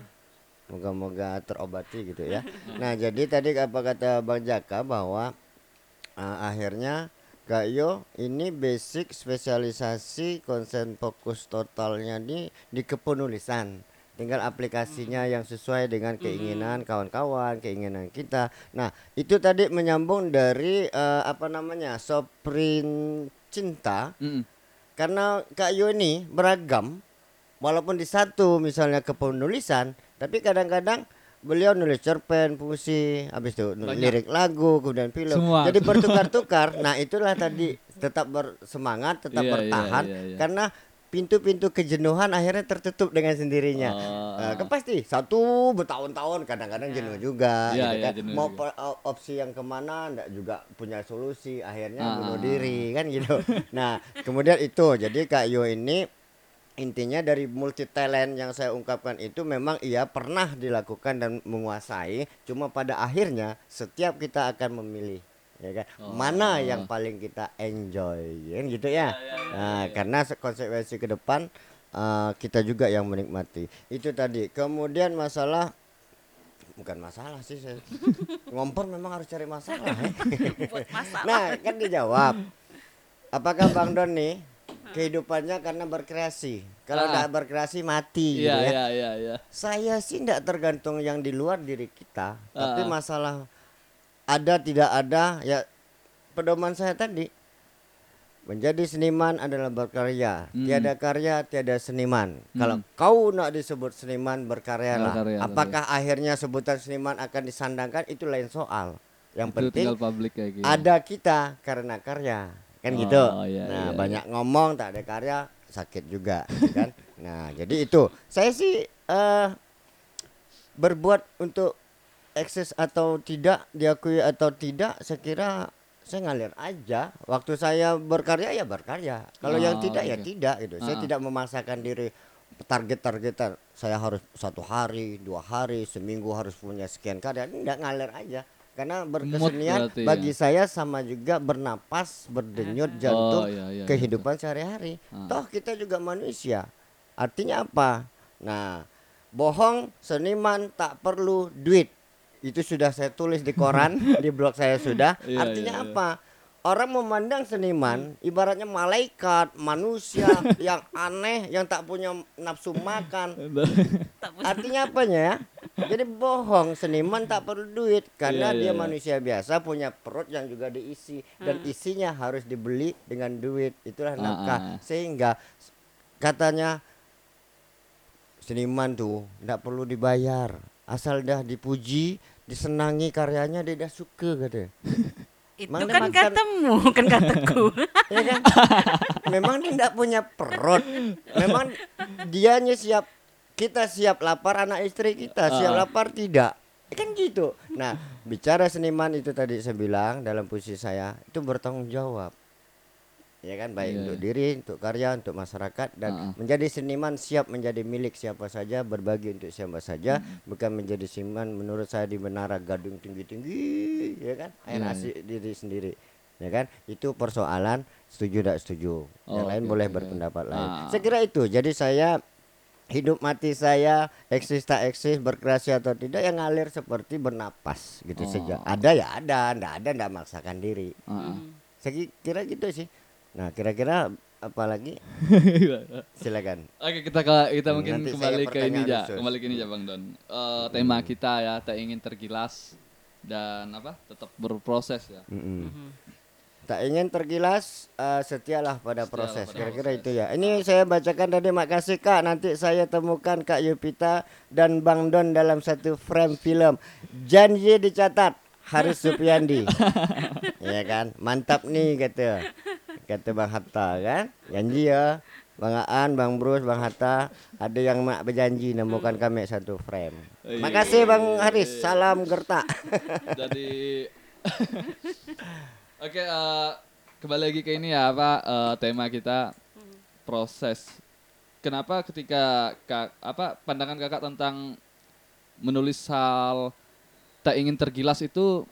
Moga-moga terobati gitu ya. Nah jadi tadi apa kata Bang Jaka bahwa eh, akhirnya Kak Yo ini basic spesialisasi konsen fokus totalnya di di kepenulisan. Tinggal aplikasinya yang sesuai dengan keinginan kawan-kawan, keinginan kita. Nah, itu tadi menyambung dari eh, apa namanya? Soprin cinta Mm-mm. Karena Kak Yo ini beragam walaupun di satu misalnya kepenulisan tapi kadang-kadang beliau nulis cerpen puisi habis itu nulis Banyak. lirik lagu kemudian film Semua. jadi bertukar-tukar nah itulah tadi tetap bersemangat tetap Iya, bertahan iya, iya, iya. karena pintu-pintu kejenuhan akhirnya tertutup dengan sendirinya Oh. Eh, kan pasti satu bertahun-tahun kadang-kadang Ya. jenuh juga Iya, gitu iya, kan. jenuh mau juga. opsi yang ke mana ndak juga punya solusi akhirnya Ah, bunuh ah, diri kan gitu nah kemudian itu jadi Kak Yo ini intinya dari multi talent yang saya ungkapkan itu memang ia pernah dilakukan dan menguasai cuma pada akhirnya setiap kita akan memilih ya kan Oh. mana yang paling kita enjoy kan gitu ya, nah karena se- konsekuensi ke depan eh, kita juga yang menikmati itu tadi kemudian masalah bukan masalah sih saya ngompor memang harus cari masalah ya. masalah Nah, kan dijawab. Apakah Bang Don nih kehidupannya karena berkreasi? Kalau Ah. tidak berkreasi mati gitu Iya, ya. iya, iya, iya. Saya sih tidak tergantung yang di luar diri kita, tapi Ah. masalah ada tidak ada ya pedoman saya tadi. Menjadi seniman adalah berkarya. Hmm. Tiada karya, tiada seniman. Kalau kau nak disebut seniman berkaryalah. Berkarya, Apakah akhirnya sebutan seniman akan disandangkan itu lain soal. Yang Itu penting kayak gitu. ada kita karena karya kan Oh, gitu iya, nah iya, banyak ngomong tak ada karya sakit juga gitu kan nah jadi itu saya sih eh berbuat untuk eksis atau tidak diakui atau tidak saya kira saya ngalir aja. Waktu saya berkarya ya berkarya. Kalau yang Oh, tidak ya oke. tidak gitu. Saya Ah. tidak memaksakan diri target-targetan. Saya harus satu hari, dua hari, seminggu harus punya sekian karya. Enggak ngalir aja. Karena berkesenian berarti bagi ya. saya sama juga bernapas, berdenyut jantung Oh, iya, iya, kehidupan sehari-hari. Ah. Toh kita juga manusia. Artinya apa? Nah, bohong seniman tak perlu duit. Itu sudah saya tulis di koran, di blog saya sudah. Iya, Artinya iya, iya. apa? Orang memandang seniman ibaratnya malaikat, manusia yang aneh, yang tak punya nafsu makan. Artinya apanya ya? Jadi bohong seniman tak perlu duit karena Iya, iya, dia iya. manusia biasa punya perut yang juga diisi dan isinya harus dibeli dengan duit. Itulah Ah, nafkah. ah. Sehingga s- katanya seniman tuh tidak perlu dibayar. Asal dah dipuji, disenangi karyanya dia dah suka katanya. itu Mana kan makan- katamu kan kataku ya kan? Memang dia tidak punya perut. Memang dianya siap kita siap lapar anak istri kita siap Ah. lapar tidak. Kan gitu. Nah, bicara seniman itu tadi saya bilang dalam puisi saya itu bertanggung jawab. Ya kan baik Iya, untuk diri, untuk karya, untuk masyarakat dan Ah, ah. menjadi seniman siap menjadi milik siapa saja, berbagi untuk siapa saja, Hmm. bukan menjadi seniman menurut saya di menara gadung tinggi-tinggi, ya kan? Air Iya, asik diri sendiri. Ya kan? Itu persoalan setuju tidak setuju. Yang Oh, lain oke, boleh oke. berpendapat lain. Ah. Saya kira itu. Jadi saya hidup mati saya eksis tak eksis berkreasi atau tidak yang ngalir seperti bernapas gitu Oh. saja. Ada ya ada, ndak ada ndak maksakan diri. Ah. Saya ki- kira gitu sih. Nah, kira-kira apa lagi? Silakan. Oke kita ke kita Hmm, mungkin nanti kembali ke ini ya, kembali ke ini ya Bang Don. Eh, tema kita ya tak ingin tergilas dan apa tetap berproses ya. Mm-mm. Mhm. Tak ingin tergilas, eh, setialah pada Setialah proses. Kira-kira itu ya. Ini saya bacakan tadi makasih Kak. Nanti saya temukan Kak Yupita dan Bang Don dalam satu frame film. Janji dicatat Haris Supiandi. ya kan? Mantap nih kata. Kata Bang Hatta kan? Janji ya. Bang Aan, Bang Bruce, Bang Hatta, ada yang mak berjanji nemukan kami satu frame. Iya. Makasih Bang Haris, salam gertak. Jadi Oke eh, kembali lagi ke ini ya apa eh, tema kita proses. Kenapa ketika kak apa pandangan kakak tentang menulis hal tak ingin tergilas itu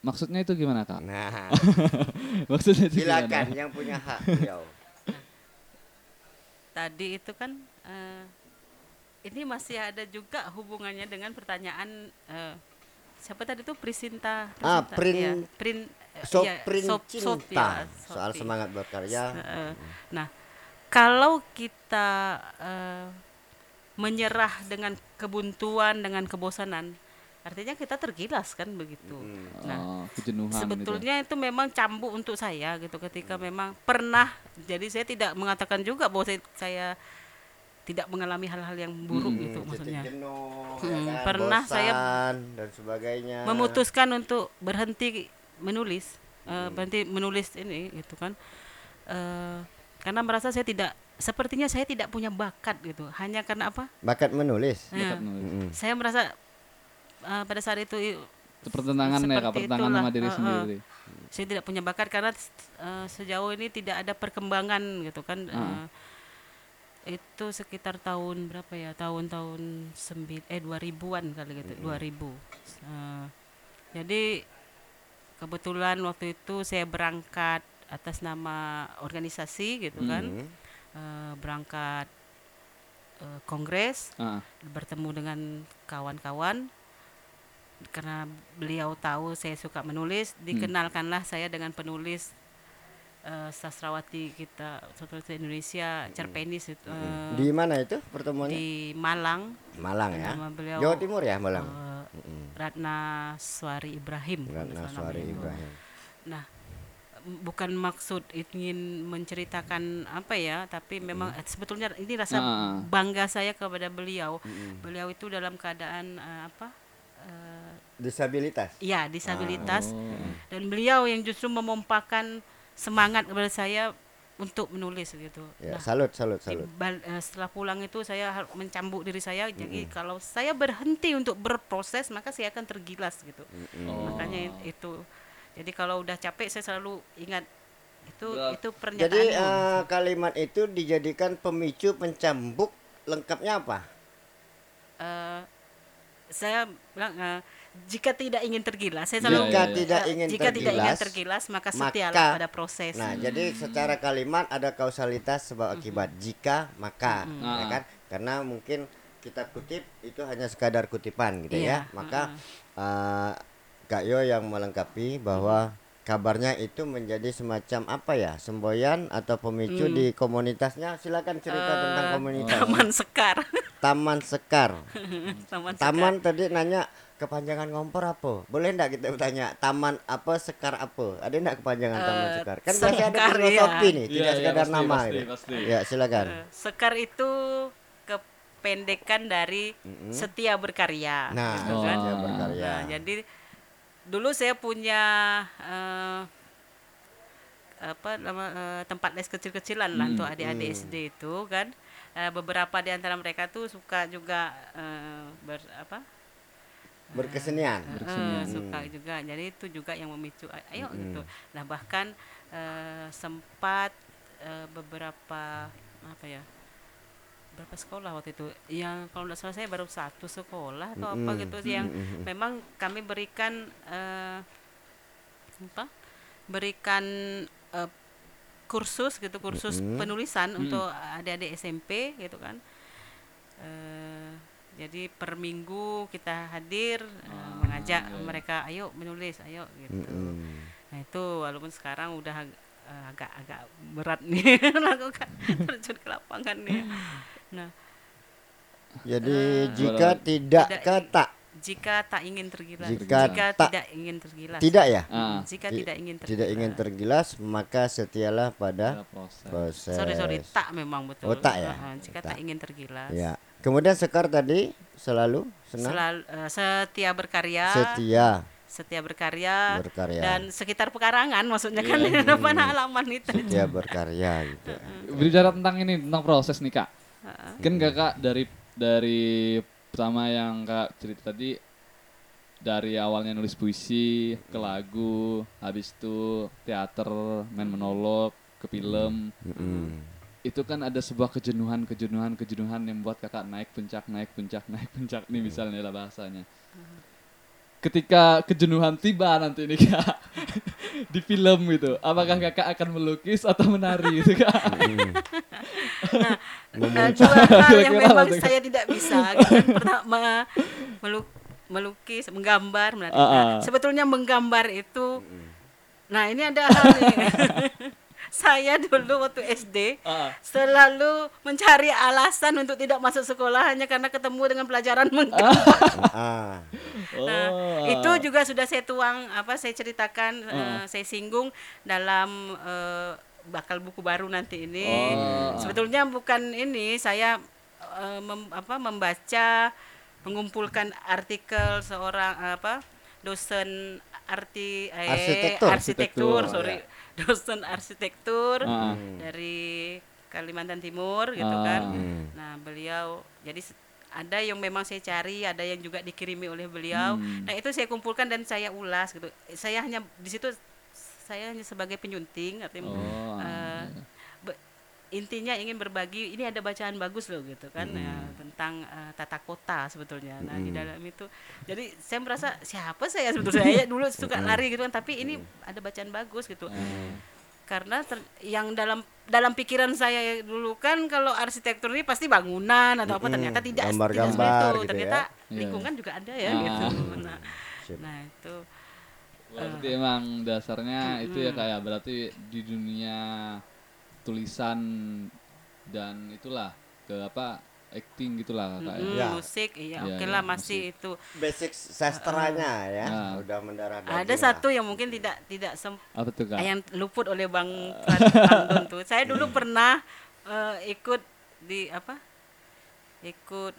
maksudnya itu gimana kak? Nah, Maksudnya itu silakan gimana? yang punya hak beliau. tadi itu kan eh, ini masih ada juga hubungannya dengan pertanyaan eh, siapa tadi itu Prisinta, Ah, Prisinta, Prin- iya, Prin iya, Prin Sop- Sop, cinta ya, soal semangat berkarya. Eh, nah, kalau kita eh, menyerah dengan kebuntuan, dengan kebosanan, artinya kita tergilas kan begitu. Nah, Oh, kejenuhan gitu. sebetulnya itu memang cambuk untuk saya gitu ketika memang pernah jadi saya tidak mengatakan juga bahwa saya, saya tidak mengalami hal-hal yang buruk gitu Titik maksudnya. jenuh, Hmm, ya kan, pernah saya bosan dan sebagainya. memutuskan untuk berhenti menulis eh, berhenti menulis ini gitu kan. Eh, karena merasa saya tidak sepertinya saya tidak punya bakat gitu. Hanya karena apa? Bakat menulis. Ya, Mm-mm. saya merasa eh, pada saat itu pertentangan ya kak, pertentangan itulah, sama diri eh, eh. sendiri. saya tidak punya bakat karena eh, sejauh ini tidak ada perkembangan gitu kan Ah. Eh, itu sekitar tahun berapa ya tahun-tahun sembil eh 2000-an kali gitu 2000 Eh, jadi kebetulan waktu itu saya berangkat atas nama organisasi gitu kan Mm. Eh, berangkat eh, kongres Ah, bertemu dengan kawan-kawan karena beliau tahu saya suka menulis dikenalkanlah saya dengan penulis eh, sastrawati kita sastrawati Indonesia Cerpenis itu eh, Di mana itu pertemuannya? di Malang Malang ya. beliau Jawa Timur ya Malang. Mm-mm. Ratna Swari Ibrahim Ratna Suari namanya. Ibrahim. Nah, bukan maksud ingin menceritakan apa ya, tapi memang eh, sebetulnya ini rasa Ah. bangga saya kepada beliau. Beliau itu dalam keadaan eh, apa? Eh, Disabilitas. ya disabilitas Oh. dan beliau yang justru memompakan semangat kepada saya untuk menulis gitu. Ya, Nah, salut salut salut. eh, setelah pulang itu saya mencambuk diri saya. Jadi kalau saya berhenti untuk berproses maka saya akan tergilas gitu. Oh. Makanya it- itu Jadi kalau udah capek saya selalu ingat itu Berat. itu pernyataan. Jadi eh, kalimat itu dijadikan pemicu pencambuk lengkapnya apa? Eh, saya bilang eh, jika tidak ingin tergilas, saya Iya, selalu iya, Jika iya. tidak eh, ingin jika tidak ingin tergilas, tergilas maka maka- setialah pada proses. Nah, jadi secara kalimat ada kausalitas sebab akibat. Jika maka, ya Ah. kan? Karena mungkin kita kutip itu hanya sekadar kutipan gitu Iya, ya. Maka eh, Kak Yo yang melengkapi bahwa kabarnya itu menjadi semacam apa ya? Semboyan atau pemicu di komunitasnya. Silakan cerita tentang komunitas. Taman Sekar. Taman Sekar. Taman Sekar. Taman tadi nanya kepanjangan ngompor apa? Boleh enggak kita bertanya taman apa sekar apa? Ada enggak kepanjangan taman Eh, sekar? Kan biasanya ada sekar, filosofi iya. nih, Iya, tidak iya, sekadar pasti, nama pasti, gitu. pasti. Ya, silakan. Eh, Sekar itu kependekan dari setia berkarya. Nah, gitu kan. dia berkarya. Nah, jadi dulu saya punya eh, apa nama eh, tempat les kecil-kecilan lah untuk adik-adik SD itu kan. Eh, beberapa di antara mereka tuh suka juga eh, ber apa? Berkesenian. Eh, suka juga. Jadi itu juga yang memicu "A- ayo gitu. Nah, bahkan eh, sempat eh, beberapa apa ya? Berapa sekolah waktu itu? Yang kalau tidak salah saya baru satu sekolah atau apa gitu yang memang kami berikan eh, apa? Berikan eh, kursus gitu kursus penulisan untuk adik-adik SMP gitu kan. Eh, jadi per minggu kita hadir eh, mengajak mereka ayo menulis ayo gitu. Mm. nah itu walaupun sekarang udah ag- eh, agak-agak berat nih lakukan terjun ke lapangan nih nah Jadi jika tidak tidak- kata jika tak ingin tergilas Jika tak- tidak ingin tergilas tidak ya? Ah, jika Ti- tidak ingin tergilas Tidak ingin tergilas maka setialah pada ada proses. proses. sorry sorry tak memang betul Oh, tak ya? Heeh, jika Tak. tak ingin tergilas Ya. Kemudian sekar tadi selalu senang selalu eh, setia berkarya setia setia berkarya, berkarya. dan sekitar pekarangan maksudnya kan Iya. di depan halaman itu Setia berkarya gitu. Berbicara tentang ini tentang proses nih kak. Kan kakak dari dari pertama yang kak cerita tadi dari awalnya nulis puisi ke lagu, habis itu teater, main monolog, ke film. Mm-mm. Itu kan ada sebuah kejenuhan, kejenuhan, kejenuhan yang membuat kakak naik puncak, naik puncak, naik puncak nih misalnya lah bahasanya. Ketika kejenuhan tiba nanti nih kak di film gitu, apakah kakak akan melukis atau menari gitu kak? Nah, dua hal yang memang saya tidak bisa kan. pertama meluk- melukis menggambar menari. Ah, ah. Nah, sebetulnya menggambar itu nah ini ada hal nih saya dulu waktu SD Ah. selalu mencari alasan untuk tidak masuk sekolah hanya karena ketemu dengan pelajaran menggambar Ah. Nah, Oh, itu juga sudah saya tuang apa saya ceritakan eh, saya singgung dalam eh, bakal buku baru nanti ini. Oh. Sebetulnya bukan ini saya eh, mem- apa membaca mengumpulkan artikel seorang apa dosen arti eh, Arsitektur. arsitektur, Arsitektur, sorry dosen arsitektur Ah. dari Kalimantan Timur gitu Ah. kan. Nah, beliau jadi ada yang memang saya cari, ada yang juga dikirimi oleh beliau. Hmm. Nah, itu saya kumpulkan dan saya ulas gitu. Saya hanya di situ saya hanya sebagai penyunting artinya Oh, be- intinya ingin berbagi ini ada bacaan bagus loh gitu kan Hmm. ya, tentang eh, tata kota sebetulnya. Nah, di dalam itu jadi saya merasa siapa saya sebetulnya saya dulu suka lari gitu kan tapi ini ada bacaan bagus gitu Hmm. karena ter- yang dalam dalam pikiran saya dulu kan kalau arsitektur ini pasti bangunan atau apa Mm-mm, ternyata tidak tidak gambar-gambar seperti itu gitu ternyata Iya. lingkungan juga ada ya Ah. gitu nah, Sip. nah itu Berarti emang dasarnya itu ya kayak berarti di dunia tulisan dan itulah ke apa acting gitulah ya. mm, Ya. musik iya Iya, oke iya, lah masih itu Basic sastranya ya. Ah. Udah mendarah ada daging satu yang mungkin tidak tidak sem- Apa tuh kak? yang luput oleh bang Pradon tuh saya dulu pernah eh, ikut di apa ikut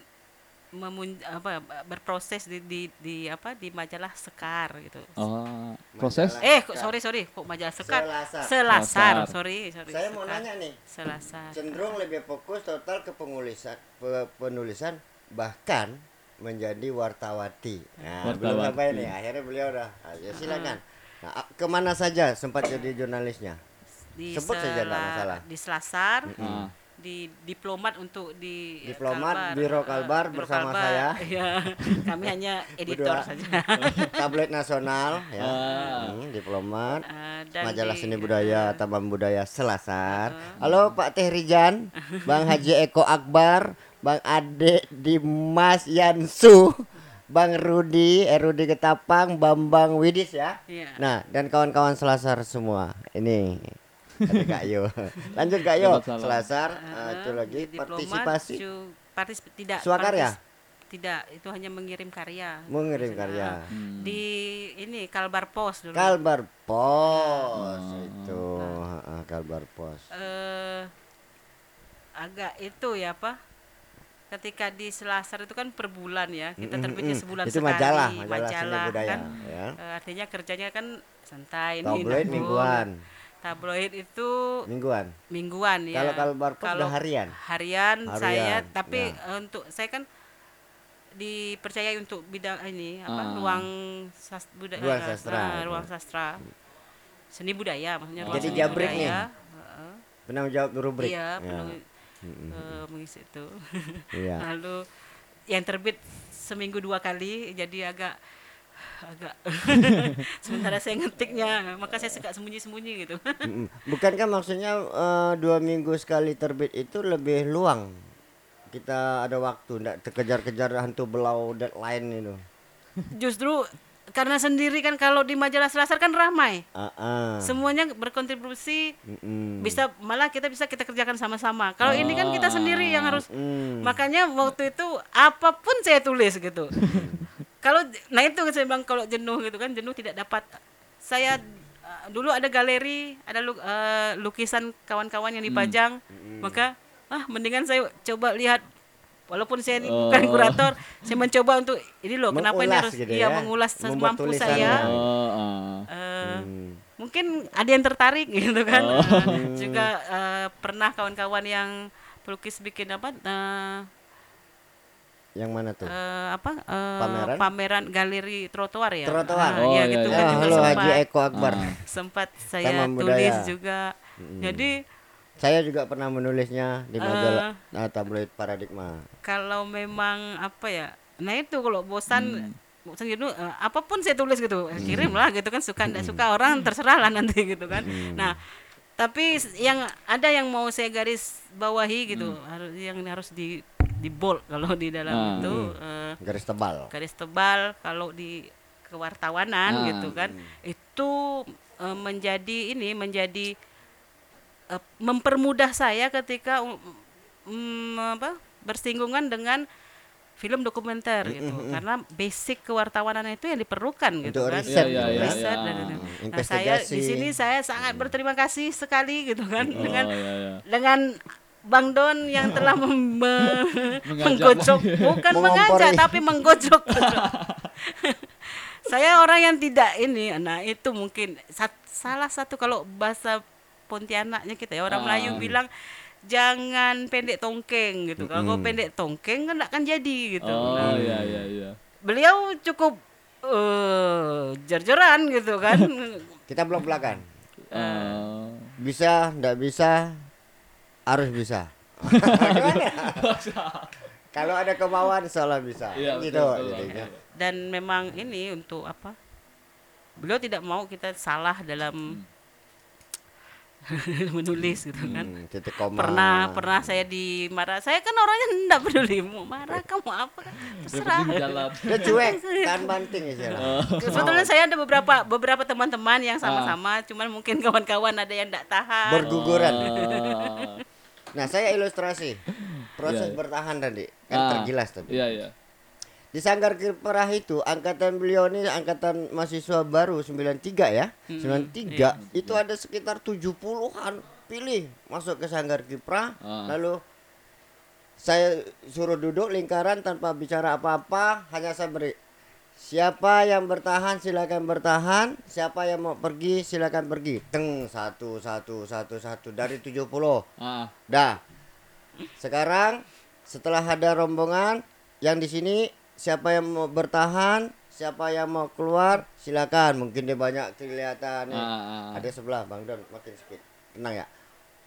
memun apa berproses di, di di apa di majalah Sekar gitu Oh, proses? Majalah. Eh, kok sorry sorry, kok majalah Sekar? Selasar. Selasar, Selasar. sorry sorry. Saya mau Sekar. nanya nih. Selasar. cenderung lebih fokus total ke penulisan pe- penulisan bahkan menjadi wartawati. Nah, belum Wartawati. sampai nih, akhirnya beliau udah ah, ya silakan. Nah, ke mana saja sempat jadi jurnalisnya? Di Sebut saja, nggak Sela- masalah. Di Selasar, Ah. Di diplomat untuk di eh, Diplomat, Kalbar. Biro Eh, Kalbar Biro bersama Kalbar. saya. Iya. Kami hanya editor Berdua. saja. Tablet nasional ya. Ah. Hmm, diplomat. Eh, dan Majalah di- Seni Budaya eh, Taman Budaya Selasar. Halo Pak Teh Rijan, Bang Haji Eko Akbar, Bang Ade Dimas Yansu, Bang Rudi, eh, Rudi Ketapang, Bambang Widis ya. Iya. Nah, dan kawan-kawan Selasar semua. Ini ada Kak Yo. Lanjut Kak Yo. Selasar Eh, eh, itu lagi di diplomat, partisipasi cu- partis- tidak Swakarya? partis- tidak, itu hanya mengirim karya. mengirim Di sana. karya. Hmm. Di ini Kalbar Pos dulu. Kalbar Pos Ah. itu, Heeh, Kalbar Pos. eh agak itu ya apa? Ketika di Selasar itu kan per bulan ya, kita terbitnya sebulan itu sekali. majalah, majalah, seni budaya kan. ya. Eh, artinya kerjanya kan santai Tabloid nabung. mingguan, Tabloid itu mingguan. mingguan ya. Kalau Kalbar Pos Kalau udah harian. harian, saya Harian, tapi ya. eh, untuk saya kan dipercayai untuk bidang ini apa Ah. ruang sas, buda- Ruang eh, sastra, eh, itu. ruang sastra seni budaya maksudnya ruang Jadi seni jabrik nih. budaya. Heeh. Pernah menjawab rubrik. Iya, Ya. eh, mengisi itu. Iya. Lalu yang terbit seminggu dua kali, jadi agak agak sementara saya ngetiknya, maka saya suka sembunyi-sembunyi gitu. Bukankah maksudnya eh, dua minggu sekali terbit itu lebih luang? Kita ada waktu, ndak terkejar-kejar hantu belau deadline itu. Justru karena sendiri kan kalau di majalah Selasar kan ramai, Ah, ah. semuanya berkontribusi, Mm-mm. bisa malah kita bisa kita kerjakan sama-sama. Kalau ini kan kita sendiri yang harus Mm. Makanya waktu itu apa pun saya tulis gitu. kalau nah itu saya bilang kalau jenuh gitu kan jenuh tidak dapat. Saya uh, dulu ada galeri, ada lu- uh, lukisan kawan-kawan yang dipajang, maka ah mendingan saya coba lihat walaupun saya ini bukan Oh. kurator, saya mencoba untuk ini loh kenapa ini Mengulas harus gitu iya ya, mengulas semampu saya. Oh. Eh, Hmm. mungkin ada yang tertarik gitu kan Oh. Juga eh, pernah kawan-kawan yang pelukis bikin apa eh, Yang mana tuh? eh, apa eh, Pameran? pameran galeri trotoar ya Trotoar. Ah, Oh, ya iya, gitu iya. kan juga halo sempat Haji Eko Akbar. Ah. sempat saya Taman tulis Budaya. juga jadi Saya juga pernah menulisnya di Eh. majalah nah, tabloid Paradigma. kalau memang apa ya nah itu kalau bosan bosan gitu eh, apa pun saya tulis gitu eh, kirim lah gitu kan suka tidak suka orang terserah lah nanti gitu kan nah tapi yang ada yang mau saya garis bawahi gitu harus yang harus di di bold kalau di dalam Ah. itu eh, Garis tebal. garis tebal kalau di kewartawanan Ah. gitu kan itu eh, menjadi ini menjadi eh, mempermudah saya ketika um, mm, apa bersinggungan dengan film dokumenter gitu karena basic kewartawanan itu yang diperlukan gitu Untuk kan riset iya, iya, Riset iya. dan itu. Hmm, Nah, saya investigasi. di sini saya sangat berterima kasih sekali gitu kan Oh, dengan iya, iya. dengan Bang Don yang telah mem- me- Mengajak menggocok bukan mengajak tapi menggocok saya orang yang tidak ini nah itu mungkin sat- salah satu kalau bahasa Pontianaknya kita ya orang Ah. Melayu bilang jangan pendek tongkeng gitu kalau kau pendek tongkeng kan tidak akan jadi gitu Oh, Nah, iya, iya, iya. beliau cukup eh jer-jeran gitu kan Kita belak-belakan. Oh. Bisa, ndak bisa, harus bisa. Gimana? Kalau ada kemauan, salah bisa. Iya, gitu. betul, betul. jadinya. dan memang ini untuk apa beliau tidak mau kita salah dalam menulis gitu kan Hmm, titik koma. pernah pernah saya dimarah saya kan orangnya enggak peduli mau marah kamu apa kan terserah. Dia cuek, kan banting istilah. sebetulnya saya ada beberapa beberapa teman-teman yang sama-sama cuman mungkin kawan-kawan ada yang enggak tahan Berguguran. Ah. Nah, saya ilustrasi proses Iya, iya. bertahan tadi. Kan Ah. tergilas tadi. Iya, iya. Di Sanggar Kiprah itu angkatan beliau ini angkatan mahasiswa baru 93 ya. Hmm, 93 itu ada sekitar 70-an pilih masuk ke Sanggar Kiprah. Ah. Lalu saya suruh duduk lingkaran tanpa bicara apa-apa, hanya saya beri Siapa yang bertahan silakan bertahan, siapa yang mau pergi silakan pergi. Teng satu satu satu satu dari 70. Ah. Dah. Sekarang setelah ada rombongan yang di sini siapa yang mau bertahan siapa yang mau keluar silakan mungkin dia banyak kelihatan ah. ada sebelah bang Don makin sedikit tenang ya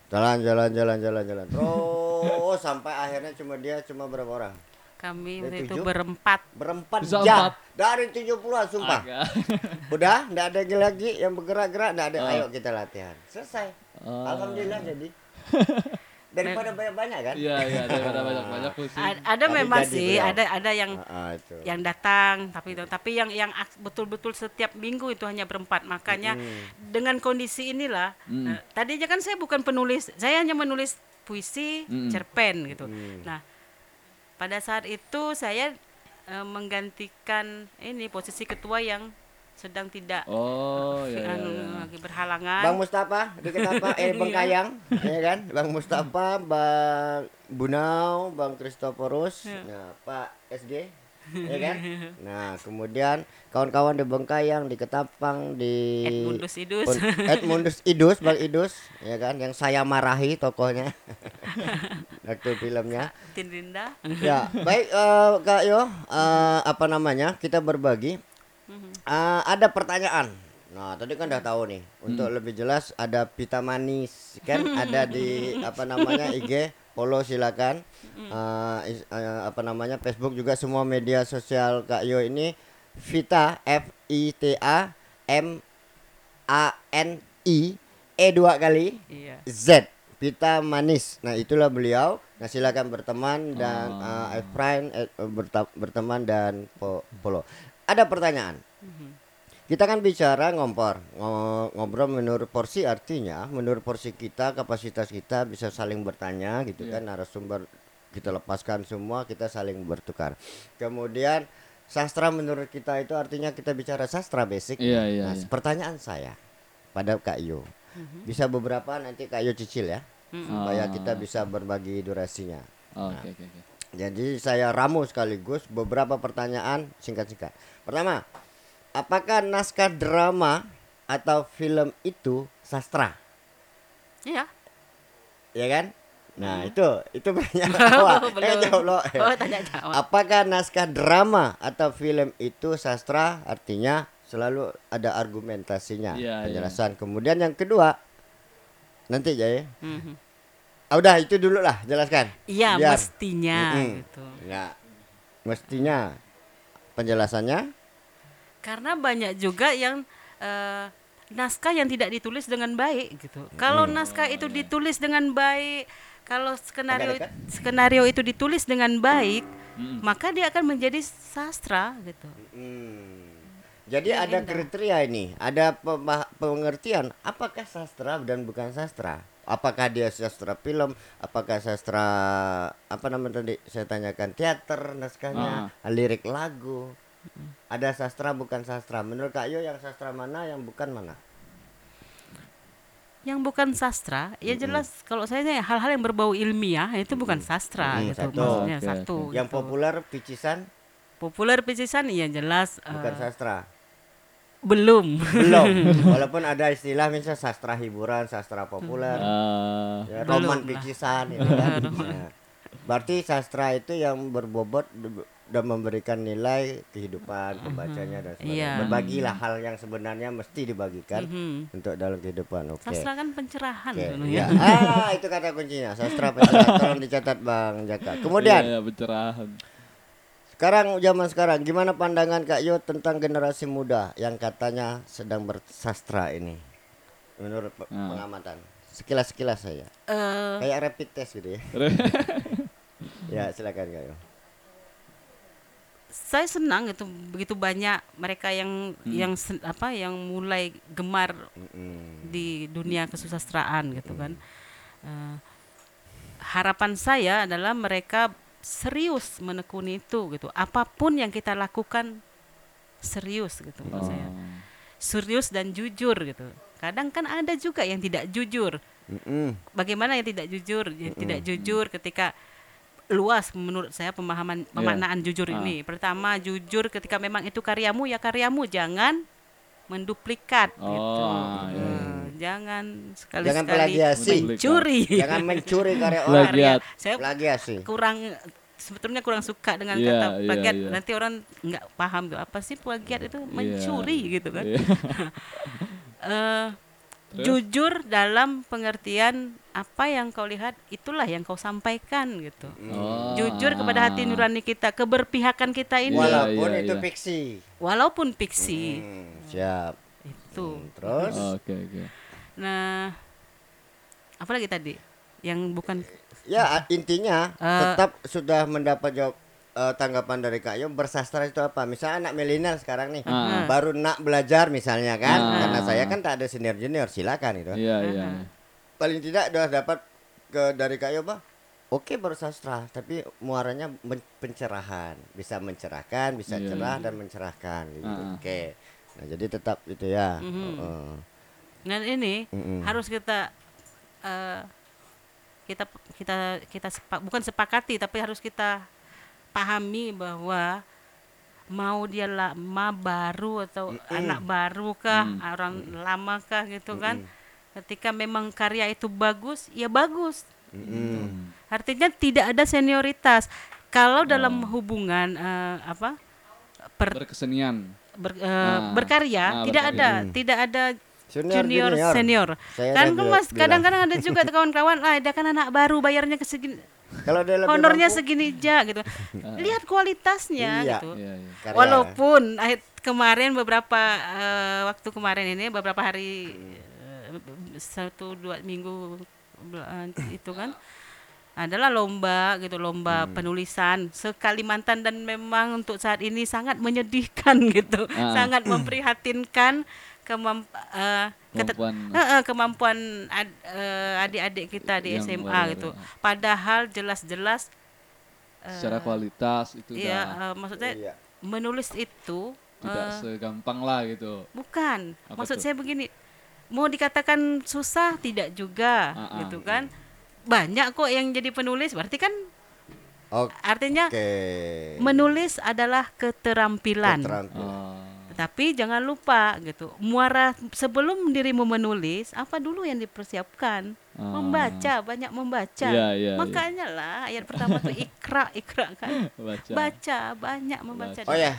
jalan jalan jalan jalan jalan terus sampai akhirnya cuma dia cuma berapa orang Kami Ada waktu itu tujuh? berempat. berempat Bisa ja empat. dari 70-an sumpah Agak. udah nggak ada lagi yang bergerak-gerak nggak ada Ah. ayo kita latihan selesai Ah. alhamdulillah jadi daripada banyak-banyak kan Iya, iya, daripada banyak-banyak pusing. Ada Tapi memang sih, beliau. ada ada yang Ah, ah, itu yang datang tapi tapi yang yang betul-betul setiap minggu itu hanya berempat makanya dengan kondisi inilah Mm. eh, tadinya kan saya bukan penulis saya hanya menulis puisi Mm. cerpen gitu nah pada saat itu saya eh, menggantikan ini posisi ketua yang sedang tidak Oh, iya, iya, iya. lagi berhalangan Bang Mustafa, dikit apa? Eh, Bang Kayang, ya kan? Bang Mustafa, Bang Bunau, Bang Kristoporus, nah Pak SG, ya kan? Nah, kemudian kawan-kawan di Bengkayang, di Ketapang, di Edmundus Idus. Edmundus Idus, Bang Idus, ya kan? Yang saya marahi tokohnya waktu filmnya. Tinrinda Ya, baik eh, Kak Yo, eh, apa namanya? Kita berbagi. Eh, ada pertanyaan. Nah, tadi kan udah tahu nih. Untuk lebih jelas ada pita manis kan ada di apa namanya IG, follow silakan. Eh, is- eh, apa namanya Facebook juga semua media sosial Kak Yo ini Vita F I T A M A N I E dua kali iya Z pita manis. Nah itulah beliau. Nah silakan berteman dan Oh. uh, friend eh, berta- berteman dan follow. Ada pertanyaan. Kita kan bicara ngompor, Ngo- ngobrol menurut porsi artinya menurut porsi kita kapasitas kita bisa saling bertanya gitu Iya. kan narasumber kita lepaskan semua kita saling bertukar. Kemudian sastra menurut kita itu artinya kita bicara sastra basic. Iya, iya, Nah, iya. pertanyaan saya pada Kak Yo. Bisa beberapa nanti Kak Yo cicil ya. Supaya Ah. kita bisa berbagi durasinya. Oh, Oke, oke, oke. Jadi saya ramu sekaligus beberapa pertanyaan singkat-singkat. Pertama, apakah naskah drama atau film itu sastra? iya Ya kan? Nah, itu itu pertanyaan awal. Eh, jawab lo. oh tanya jawab Apakah naskah drama atau film itu sastra? Artinya selalu ada argumentasinya, Iya, penjelasan. Kemudian yang kedua, nanti ya. Mhm. Ah, udah itu dulu lah, jelaskan. Iya mestinya Mm-mm. gitu. Ya, mestinya penjelasannya. Karena banyak juga yang eh, naskah yang tidak ditulis dengan baik gitu. Kalau naskah itu ditulis dengan baik, kalau skenario Agak skenario itu ditulis dengan baik, Mm. maka dia akan menjadi sastra gitu. Hmm. Jadi Yang ada indah. kriteria ini, ada pengertian apakah sastra dan bukan sastra. Apakah dia sastra film, apakah sastra apa namanya tadi saya tanyakan teater naskahnya, lirik lagu. Ada sastra bukan sastra. Menurut Kak Yo yang sastra mana, yang bukan mana? Yang bukan sastra, ya jelas kalau saya hal-hal yang berbau ilmiah itu bukan sastra Mm, gitu satu. maksudnya Oke, satu. Yang gitu. populer picisan populer picisan ya jelas bukan eh, sastra. belum. Belum. Walaupun ada istilah misalnya sastra hiburan, sastra populer. Ah, ya, roman lah. picisan itu kan. Ya. Berarti sastra itu yang berbobot dan memberikan nilai kehidupan pembacanya dan sebagainya. Iya. Berbagilah hal yang sebenarnya mesti dibagikan Mhm. untuk dalam kehidupan. Oke. Sastra kan pencerahan gitu ya. ya. Ah, itu kata kuncinya. Sastra pencerahan. Tolong dicatat Bang Jaka. Kemudian iya, iya, pencerahan. sekarang zaman sekarang gimana pandangan Kak Yo tentang generasi muda yang katanya sedang bersastra ini? Menurut pe- Ah. pengamatan. Sekilas-sekilas saya. Eh, Kayak rapid test gitu ya. ya, silakan Kak Yo. Saya senang itu begitu banyak mereka yang yang sen- apa yang mulai gemar Mm-mm. di dunia kesusastraan gitu kan. Eh, harapan saya adalah mereka serius menekuni itu gitu. Apa pun yang kita lakukan serius gitu maksud saya. Oh. Serius dan jujur gitu. Kadang kan ada juga yang tidak jujur. Mm-mm. Bagaimana yang tidak jujur? Yang tidak jujur ketika luas menurut saya pemahaman pemaknaan jujur Ah. ini. Pertama jujur ketika memang itu karyamu ya karyamu jangan menduplikat Oh, gitu. iya. Eh, jangan sekali Jangan sekali plagiasi. mencuri. Jangan mencuri karya orang. Plagiat. Saya Plagiasi. kurang sebetulnya kurang suka dengan Iya, kata iya, plagiat. iya. Nanti orang nggak paham tuh apa sih plagiat itu mencuri Iya. gitu kan. Iya. Eh, jujur dalam pengertian apa yang kau lihat itulah yang kau sampaikan gitu. Oh. Jujur kepada hati nurani kita, keberpihakan kita ini Wala- Walaupun iya, itu iya. fiksi. walaupun fiksi Hmm, siap. itu. Hmm, terus Oke, oke. Nah, apa lagi tadi? Yang bukan ya intinya Eh. tetap sudah mendapat jawab eh, tanggapan dari Kak Yo bersastra itu apa? Misalnya anak milenial sekarang nih Ah. baru nak belajar misalnya kan, Ah. karena saya kan tak ada senior junior silakan itu. Iya, iya. Paling tidak sudah dapat ke dari Kak Yo bah. Oke bersastra, tapi muaranya men- pencerahan, bisa mencerahkan, bisa Iya, cerah dan mencerahkan gitu. Ah. Oke. Nah, jadi tetap itu ya. Mhm. Heeh. dan ini Mm-mm. harus kita eh, kita kita kita sepa- bukan sepakati tapi harus kita pahami bahwa mau dia lama baru atau anak baru kah orang lama kah gitu kan ketika memang karya itu bagus ya bagus Mm-mm. artinya tidak ada senioritas kalau dalam hubungan eh, apa per, Berkesenian. ber- eh, Ah. berkarya Ah, tidak berkarya. ada tidak ada Junior, junior, junior. senior. Saya kan mas kadang-kadang ada juga kawan-kawan, ah dia kan anak baru bayarnya ke segini, Kalau dia lebih honornya mampu, segini aja gitu. Lihat kualitasnya Iya. gitu. Iya, iya. karya. Walaupun akhir kemarin beberapa eh, waktu kemarin ini beberapa hari eh, satu dua minggu bela- itu kan adalah lomba gitu lomba Hmm. penulisan sekalimantan dan memang untuk saat ini sangat menyedihkan gitu Ah. sangat memprihatinkan kemamp eh, Kemampuan. Eh, eh, kemampuan ad- eh, adik-adik kita di SMA baru-baru, gitu ah. padahal jelas-jelas eh, Secara kualitas itu Iya, udah eh, maksudnya Iya. menulis itu tidak eh, segampang lah gitu. bukan. Apa Maksud tuh? saya begini, mau dikatakan susah tidak juga, Ah, ah. gitu kan? Banyak kok yang jadi penulis, berarti kan Oke. artinya menulis adalah keterampilan. Keterampilan. Oh. Tapi jangan lupa gitu, muara sebelum dirimu menulis, apa dulu yang dipersiapkan? Ah. Membaca, banyak membaca. Iya, iya, Makanya lah ayat pertama tuh ikra, ikra kan. Baca. Baca, banyak membaca. Oh ya.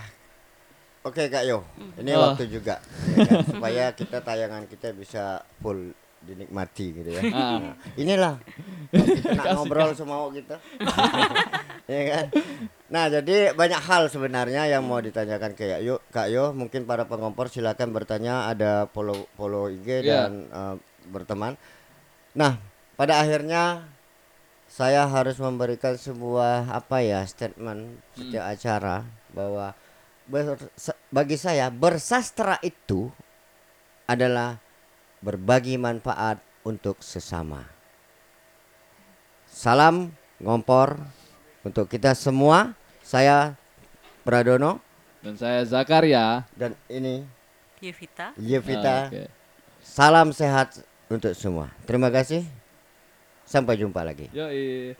Oke Kak Yo, ini Oh. waktu juga ya kan? supaya kita tayangan kita bisa full dinikmati gitu ya. Ah. Nah, inilah kita nak ngobrol semua kita. ya kan? Nah, jadi banyak hal sebenarnya yang mau ditanyakan ke Kak Yo. Kak Yo, mungkin para pengompor silakan bertanya ada follow follow IG Iya. dan eh, berteman. Nah, pada akhirnya saya harus memberikan sebuah apa ya statement setiap acara bahwa bagi saya bersastra itu adalah berbagi manfaat untuk sesama. Salam ngompor untuk kita semua. Saya Pradono Dan saya Zakaria. dan ini Yevita. Yevita. Oke. Salam sehat untuk semua. Terima kasih. Sampai jumpa lagi. Yoi.